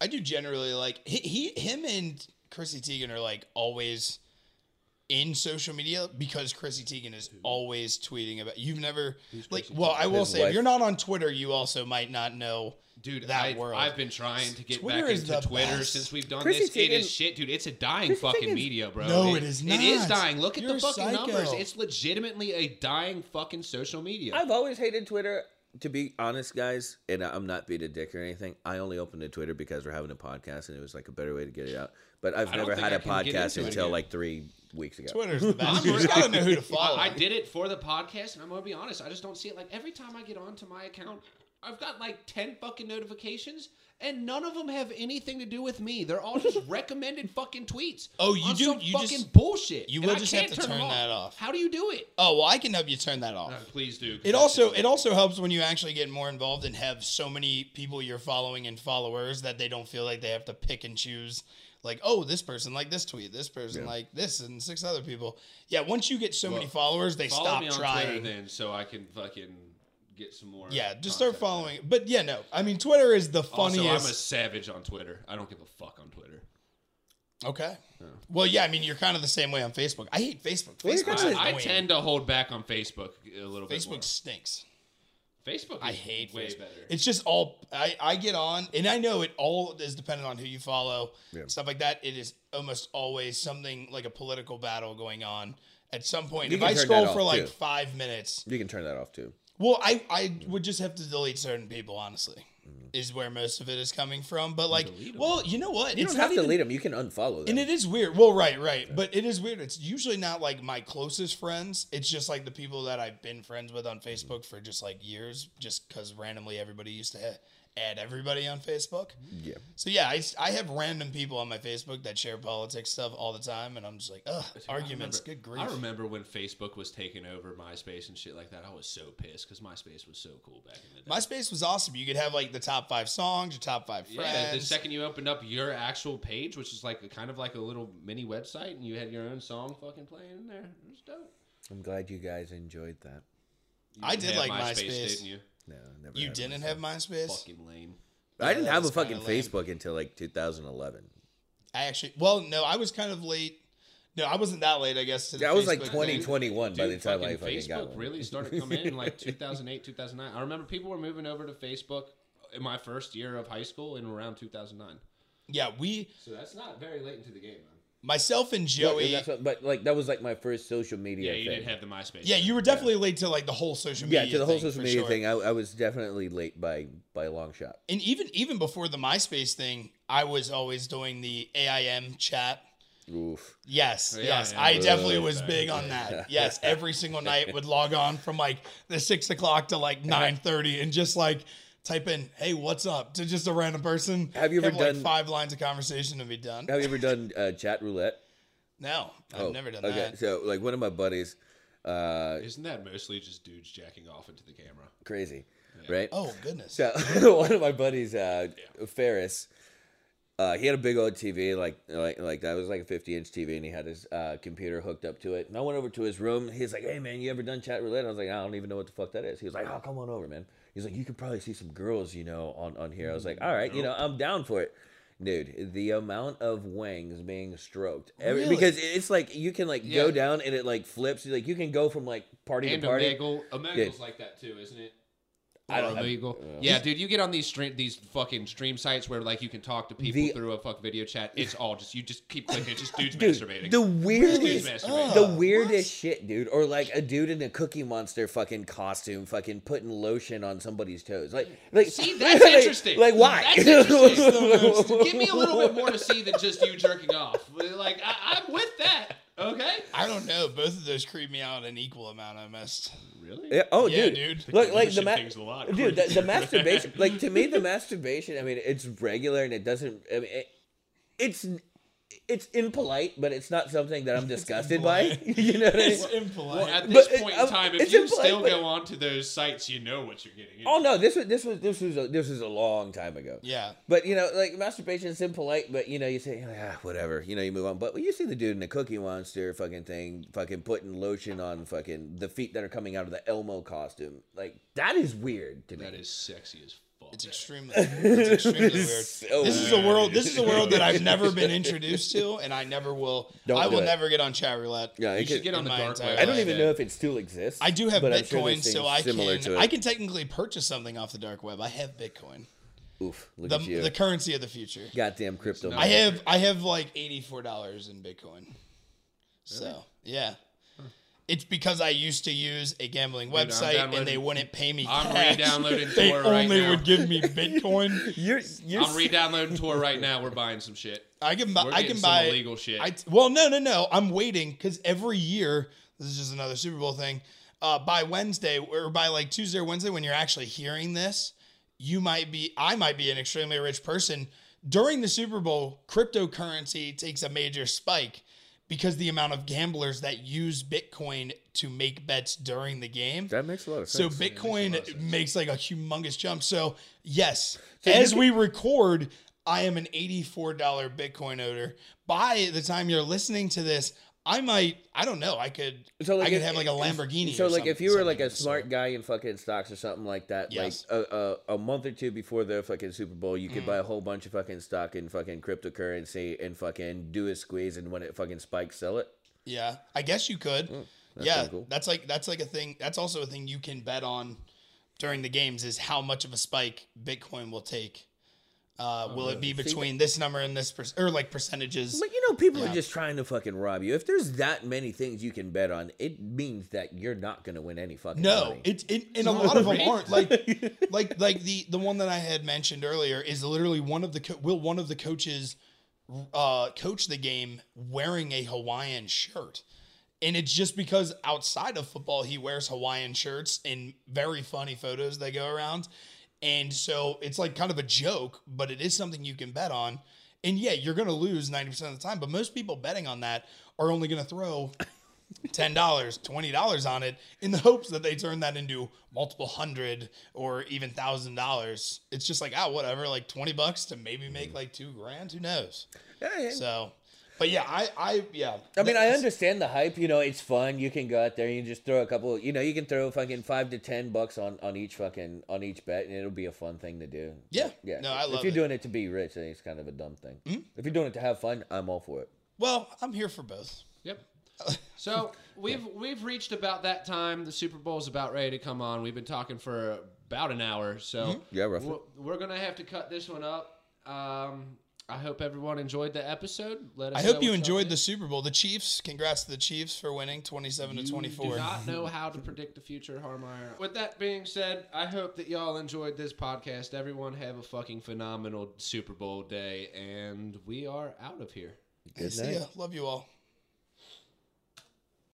Speaker 3: I do generally like he, he him and Chrissy Teigen are like always in social media because Chrissy Teigen is always tweeting about. You've never like.
Speaker 1: Chrissy
Speaker 3: Well, I will
Speaker 2: His
Speaker 3: say if
Speaker 2: wife.
Speaker 3: you're not on Twitter, you also might not know.
Speaker 1: Dude,
Speaker 3: that
Speaker 1: I,
Speaker 3: world.
Speaker 1: I've been trying to get
Speaker 3: Twitter
Speaker 1: back
Speaker 3: is
Speaker 1: into
Speaker 3: the
Speaker 1: Twitter
Speaker 3: best.
Speaker 1: since we've done
Speaker 2: Chrissy
Speaker 1: this. It is
Speaker 2: Teigen-
Speaker 1: shit, dude. It's a dying
Speaker 2: Chrissy
Speaker 1: fucking
Speaker 2: Teigen's-
Speaker 1: media, bro.
Speaker 3: No, it is
Speaker 1: It is
Speaker 3: not.
Speaker 1: dying. Look at
Speaker 3: You're
Speaker 1: the
Speaker 3: a
Speaker 1: fucking
Speaker 3: psycho.
Speaker 1: numbers. It's legitimately a dying fucking social media.
Speaker 2: I've always hated Twitter. To be honest, guys, and I'm not being a dick or anything. I only opened a Twitter because we're having a podcast, and it was like a better way to get it out. But I've
Speaker 1: I
Speaker 2: never had a podcast until
Speaker 1: yet.
Speaker 2: like three weeks ago.
Speaker 3: Twitter's the best.
Speaker 1: I'm
Speaker 3: you just
Speaker 1: really-
Speaker 3: gotta know who to follow.
Speaker 1: I, I did it for the podcast, and I'm gonna be honest. I just don't see it. Like every time I get onto my account, I've got like ten fucking notifications, and none of them have anything to do with me. They're all just recommended fucking tweets.
Speaker 3: Oh, you
Speaker 1: on
Speaker 3: do-
Speaker 1: some
Speaker 3: you
Speaker 1: fucking
Speaker 3: just-
Speaker 1: bullshit.
Speaker 3: you will just have to
Speaker 1: them
Speaker 3: turn that off.
Speaker 1: How do you do it?
Speaker 3: Oh well, I can help you turn that off.
Speaker 1: Uh, please do.
Speaker 3: It also it also helps when you actually get more involved and have so many people you're following and followers that they don't feel like they have to pick and choose. Like, oh, this person like this tweet, this person
Speaker 2: Yeah.
Speaker 3: like this, and six other people. Yeah, once you get so many followers, they
Speaker 1: follow
Speaker 3: stop
Speaker 1: me on
Speaker 3: trying.
Speaker 1: Twitter then, so I can fucking get some more.
Speaker 3: yeah, just start
Speaker 1: content.
Speaker 3: following. But yeah, no, I mean Twitter is the funniest.
Speaker 1: Also, I'm a savage on Twitter. I don't give a fuck on Twitter.
Speaker 3: okay. Well, yeah, I mean you're kind of the same way on Facebook. I hate Facebook.
Speaker 2: Well,
Speaker 3: Facebook's
Speaker 1: I, I tend to hold back on Facebook a little bit.
Speaker 3: Facebook stinks.
Speaker 1: Facebook.
Speaker 3: I hate
Speaker 1: way
Speaker 3: Facebook.
Speaker 1: better.
Speaker 3: It's just all I, I get on, and I know it all is dependent on who you follow,
Speaker 2: Yeah.
Speaker 3: stuff like that. It is almost always something like a political battle going on at some point.
Speaker 2: You
Speaker 3: if I scroll for like
Speaker 2: too.
Speaker 3: five minutes,
Speaker 2: You can turn that off too.
Speaker 3: Well, I I would just have to delete certain people. Honestly,
Speaker 2: Mm-hmm.
Speaker 3: is where most of it is coming from. But like, well, you know what?
Speaker 2: You
Speaker 3: it's
Speaker 2: don't
Speaker 3: not
Speaker 2: have to
Speaker 3: even,
Speaker 2: delete them. You can unfollow them.
Speaker 3: and it is weird. Well, right, right. But it is weird. It's usually not like my closest friends. It's just like the people that I've been friends with on Facebook for just like years, just because randomly everybody used to ha- add everybody on Facebook.
Speaker 2: yeah.
Speaker 3: So yeah, I, I have random people on my Facebook that share politics stuff all the time, and I'm just like, ugh,
Speaker 1: Dude,
Speaker 3: arguments.
Speaker 1: remember-
Speaker 3: Good grief.
Speaker 1: I remember when Facebook was taking over MySpace and shit like that. I was so pissed because MySpace was so cool back in the day.
Speaker 3: MySpace was awesome. You could have like the top five songs, your top five friends.
Speaker 1: yeah, the second you opened up your actual page, which is like a, kind of like a little mini website, and you had your own song fucking playing in there, it was dope.
Speaker 2: I'm glad you guys enjoyed that.
Speaker 1: You
Speaker 3: I
Speaker 1: didn't
Speaker 3: did
Speaker 1: have
Speaker 3: like MySpace.
Speaker 1: didn't you?
Speaker 2: No, never.
Speaker 3: you
Speaker 2: had
Speaker 3: didn't
Speaker 2: one.
Speaker 3: have MySpace.
Speaker 1: Fucking lame.
Speaker 2: I didn't
Speaker 3: Yeah,
Speaker 2: have a
Speaker 3: that's kinda
Speaker 2: fucking
Speaker 3: lame.
Speaker 2: Facebook until like 2011.
Speaker 3: I actually, well, no, I was kind of late. No, I wasn't that late. I guess. To the
Speaker 2: Yeah, I was like
Speaker 3: Facebook
Speaker 2: 20, 21 by the
Speaker 1: Dude,
Speaker 2: time I
Speaker 1: fucking
Speaker 2: fucking
Speaker 1: Facebook
Speaker 2: got one.
Speaker 1: really started coming in like 2008, 2009. I remember people were moving over to Facebook in my first year of high school in around 2009.
Speaker 3: Yeah, we,
Speaker 1: So that's not very late into the game, man.
Speaker 3: Myself and
Speaker 2: Yeah,
Speaker 3: Joey.
Speaker 2: that's what- but like that was like my first social media
Speaker 1: Yeah, you
Speaker 2: thing.
Speaker 1: didn't have the MySpace.
Speaker 3: Yeah, you were definitely late to like the whole social media.
Speaker 2: yeah, to the whole
Speaker 3: thing,
Speaker 2: social media
Speaker 3: sure.
Speaker 2: thing, I, I was definitely late by by a long shot.
Speaker 3: And even even before the MySpace thing, I was always doing the AIM chat.
Speaker 2: Oof.
Speaker 3: Yes,
Speaker 1: Yeah,
Speaker 3: yes,
Speaker 1: yeah.
Speaker 3: I definitely was big on that. Yes, every single night would log on from like the six o'clock to like nine thirty, and just like type in "Hey, what's up?" to just a random person.
Speaker 2: Have you ever
Speaker 3: like
Speaker 2: done-
Speaker 3: five lines of conversation and be done?
Speaker 2: Have you ever done uh, chat roulette?
Speaker 3: No, I've
Speaker 2: Oh,
Speaker 3: never done
Speaker 2: okay.
Speaker 3: that.
Speaker 2: So like one of my buddies, uh,
Speaker 1: Isn't that mostly just dudes jacking off into the camera?
Speaker 2: crazy, right?
Speaker 3: Oh goodness.
Speaker 2: So one of my buddies, uh, Ferris, uh, he had a big old TV, like like like that was like a fifty inch TV, and he had his uh, computer hooked up to it. And I went over to his room. He's like, "Hey man, you ever done chat roulette?" I was like, "I don't even know what the fuck that is." He was like, "Oh, come on over, man." He's like, "You could probably see some girls, you know, on on here." I was like, mm, "All right, you know, I'm down for it." Dude, the amount of wangs being stroked, Every,
Speaker 3: Really?
Speaker 2: because it's like you can like go down and it like flips. Like you can go from like party
Speaker 1: And
Speaker 2: to party.
Speaker 1: Omegle, Omegle's
Speaker 2: Dude.
Speaker 1: like that too, isn't it?
Speaker 2: I don't have-
Speaker 1: Omegle. Yeah, dude, you get on these stream these fucking stream sites where like you can talk to people
Speaker 2: The-
Speaker 1: through a fuck video chat. It's all just you just keep clicking. It's just dudes
Speaker 2: Dude,
Speaker 1: masturbating.
Speaker 2: the
Speaker 1: Dudes
Speaker 2: weirdest,
Speaker 1: masturbating.
Speaker 2: the
Speaker 3: Ugh,
Speaker 2: weirdest shit, dude. Or like a dude in a Cookie Monster fucking costume, fucking putting lotion on somebody's toes. Like, like
Speaker 1: See, that's
Speaker 2: like-
Speaker 1: interesting.
Speaker 2: Like, why?
Speaker 1: That's interesting. Give me a little bit more to see than just you jerking off. Like I, I'm with that. Okay.
Speaker 3: I don't know. Both of those creep me out an equal amount. I must.
Speaker 1: Really?
Speaker 2: Yeah, oh,
Speaker 3: Yeah,
Speaker 2: dude.
Speaker 3: dude.
Speaker 2: Look, like the
Speaker 1: Pushing
Speaker 2: ma-
Speaker 1: a lot.
Speaker 2: dude, the, the masturbation. Like to me, the masturbation. I mean, it's regular and it doesn't. I mean, it, it's it's impolite, but it's not something that I'm disgusted by. you know what I mean?
Speaker 3: It's impolite.
Speaker 1: Well, at this
Speaker 2: But,
Speaker 1: point
Speaker 2: uh,
Speaker 1: in time, if you
Speaker 2: implied,
Speaker 1: still
Speaker 2: but-
Speaker 1: go onto those sites, you know what you're getting. Into.
Speaker 2: Oh no, this was this was this was a, this was a long time ago.
Speaker 3: yeah.
Speaker 2: But you know, like masturbation is impolite, but you know, you say, ah, whatever, you know, you move on. But when you see the dude in the Cookie Monster fucking thing, fucking putting lotion on fucking the feet that are coming out of the Elmo costume, like that is weird to me.
Speaker 1: That is sexy as fuck.
Speaker 3: It's extremely, it's extremely weird.
Speaker 2: So
Speaker 3: This is a world. This is a world that I've never been introduced to, and I never will.
Speaker 2: Don't
Speaker 3: I
Speaker 2: do
Speaker 3: will
Speaker 2: it.
Speaker 3: never get on chat roulette.
Speaker 2: Yeah,
Speaker 1: You
Speaker 2: it
Speaker 1: should get on the
Speaker 3: my
Speaker 1: dark
Speaker 3: entire
Speaker 1: web.
Speaker 2: I don't even know if it still exists.
Speaker 3: I do have
Speaker 2: but I'm sure
Speaker 3: Bitcoin, so I can. I can technically purchase something off the dark web. I have Bitcoin,
Speaker 2: Oof, look
Speaker 3: the
Speaker 2: at you,
Speaker 3: the currency of the future.
Speaker 2: goddamn crypto.
Speaker 3: I have I have like eighty four dollars in Bitcoin. So yeah. It's because I used to use a gambling
Speaker 1: I'm
Speaker 3: website and they wouldn't pay me
Speaker 1: I'm
Speaker 3: cash.
Speaker 1: re-downloading
Speaker 3: They
Speaker 1: Tor right
Speaker 3: only
Speaker 1: now.
Speaker 3: would give me Bitcoin.
Speaker 2: You're, you're
Speaker 1: I'm re-downloading Tor right now. We're buying some shit.
Speaker 3: I can buy.
Speaker 1: We're
Speaker 3: I
Speaker 1: getting
Speaker 3: can
Speaker 1: some
Speaker 3: buy
Speaker 1: illegal shit.
Speaker 3: I well, no, no, no. I'm waiting because every year this is just another Super Bowl thing. Uh, by Wednesday or by like Tuesday or Wednesday, when you're actually hearing this, you might be. I might be an extremely rich person. During the Super Bowl, cryptocurrency takes a major spike because the amount of gamblers that use Bitcoin to make bets during the game.
Speaker 2: that makes a lot of sense.
Speaker 3: So
Speaker 2: sense.
Speaker 3: Bitcoin makes, like a humongous jump. So yes,
Speaker 2: So
Speaker 3: as
Speaker 2: can-
Speaker 3: we record, I am an eighty-four dollar Bitcoin owner. By the time you're listening to this, I might. I don't know. I could.
Speaker 2: So like
Speaker 3: I could
Speaker 2: if-
Speaker 3: have like a Lamborghini.
Speaker 2: So like if you were like a smart
Speaker 3: sort.
Speaker 2: guy in fucking stocks or something like that,
Speaker 3: Yes.
Speaker 2: like a, a a month or two before the fucking Super Bowl, you
Speaker 3: Mm.
Speaker 2: could buy a whole bunch of fucking stock in fucking cryptocurrency and fucking do a squeeze, and when it fucking spikes, sell it.
Speaker 3: Yeah, I guess you could.
Speaker 2: Mm, that's
Speaker 3: yeah,
Speaker 2: cool.
Speaker 3: that's like that's like a thing. That's also a thing you can bet on during the games is how much of a spike Bitcoin will take. Uh, will it be between this number and this per- or like percentages?
Speaker 2: But you know, people
Speaker 3: Yeah.
Speaker 2: are just trying to fucking rob you. If there's that many things you can bet on, it means that you're not gonna win any fucking
Speaker 3: No,
Speaker 2: money.
Speaker 3: it's it, and a lot of them aren't like like like the the one that I had mentioned earlier is literally one of the co- will one of the coaches uh coach the game wearing a Hawaiian shirt. And it's just because outside of football he wears Hawaiian shirts in very funny photos that go around. And so it's like kind of a joke, but it is something you can bet on. And yeah, you're going to lose 90% of the time, but most people betting on that are only going to throw ten dollars, twenty dollars on it in the hopes that they turn that into multiple hundred or even thousand dollars. It's just like, ah, whatever, like twenty bucks to maybe make like two grand. Who knows?
Speaker 2: Yeah, yeah.
Speaker 3: So, but yeah, I, I, yeah.
Speaker 2: I mean, I understand the hype. You know, it's fun. You can go out there and you just throw a couple. You know, you can throw fucking five to ten bucks on on each fucking on each bet, and it'll be a fun thing to do.
Speaker 3: Yeah.
Speaker 2: yeah.
Speaker 3: No, I love.
Speaker 2: If you're
Speaker 3: it.
Speaker 2: doing it to be rich, then it's kind of a dumb thing. If you're doing it to have fun, I'm all for it.
Speaker 3: Well, I'm here for both.
Speaker 1: Yep. So we've we've reached about that time. The Super Bowl's about ready to come on. We've been talking for about an hour, so
Speaker 2: Yeah, roughly.
Speaker 1: we're, we're gonna have to cut this one up. Um, I hope everyone enjoyed the episode. Let us.
Speaker 3: I hope you enjoyed the. Super Bowl. The Chiefs, congrats to the Chiefs for winning 27 to
Speaker 1: You
Speaker 3: 24.
Speaker 1: Do not know how to predict the future, Harmeyer. With that being said, I hope that y'all enjoyed this podcast. Everyone have a fucking phenomenal Super Bowl day, and we are out of here.
Speaker 3: Hey, see
Speaker 2: night.
Speaker 3: ya. Love you all.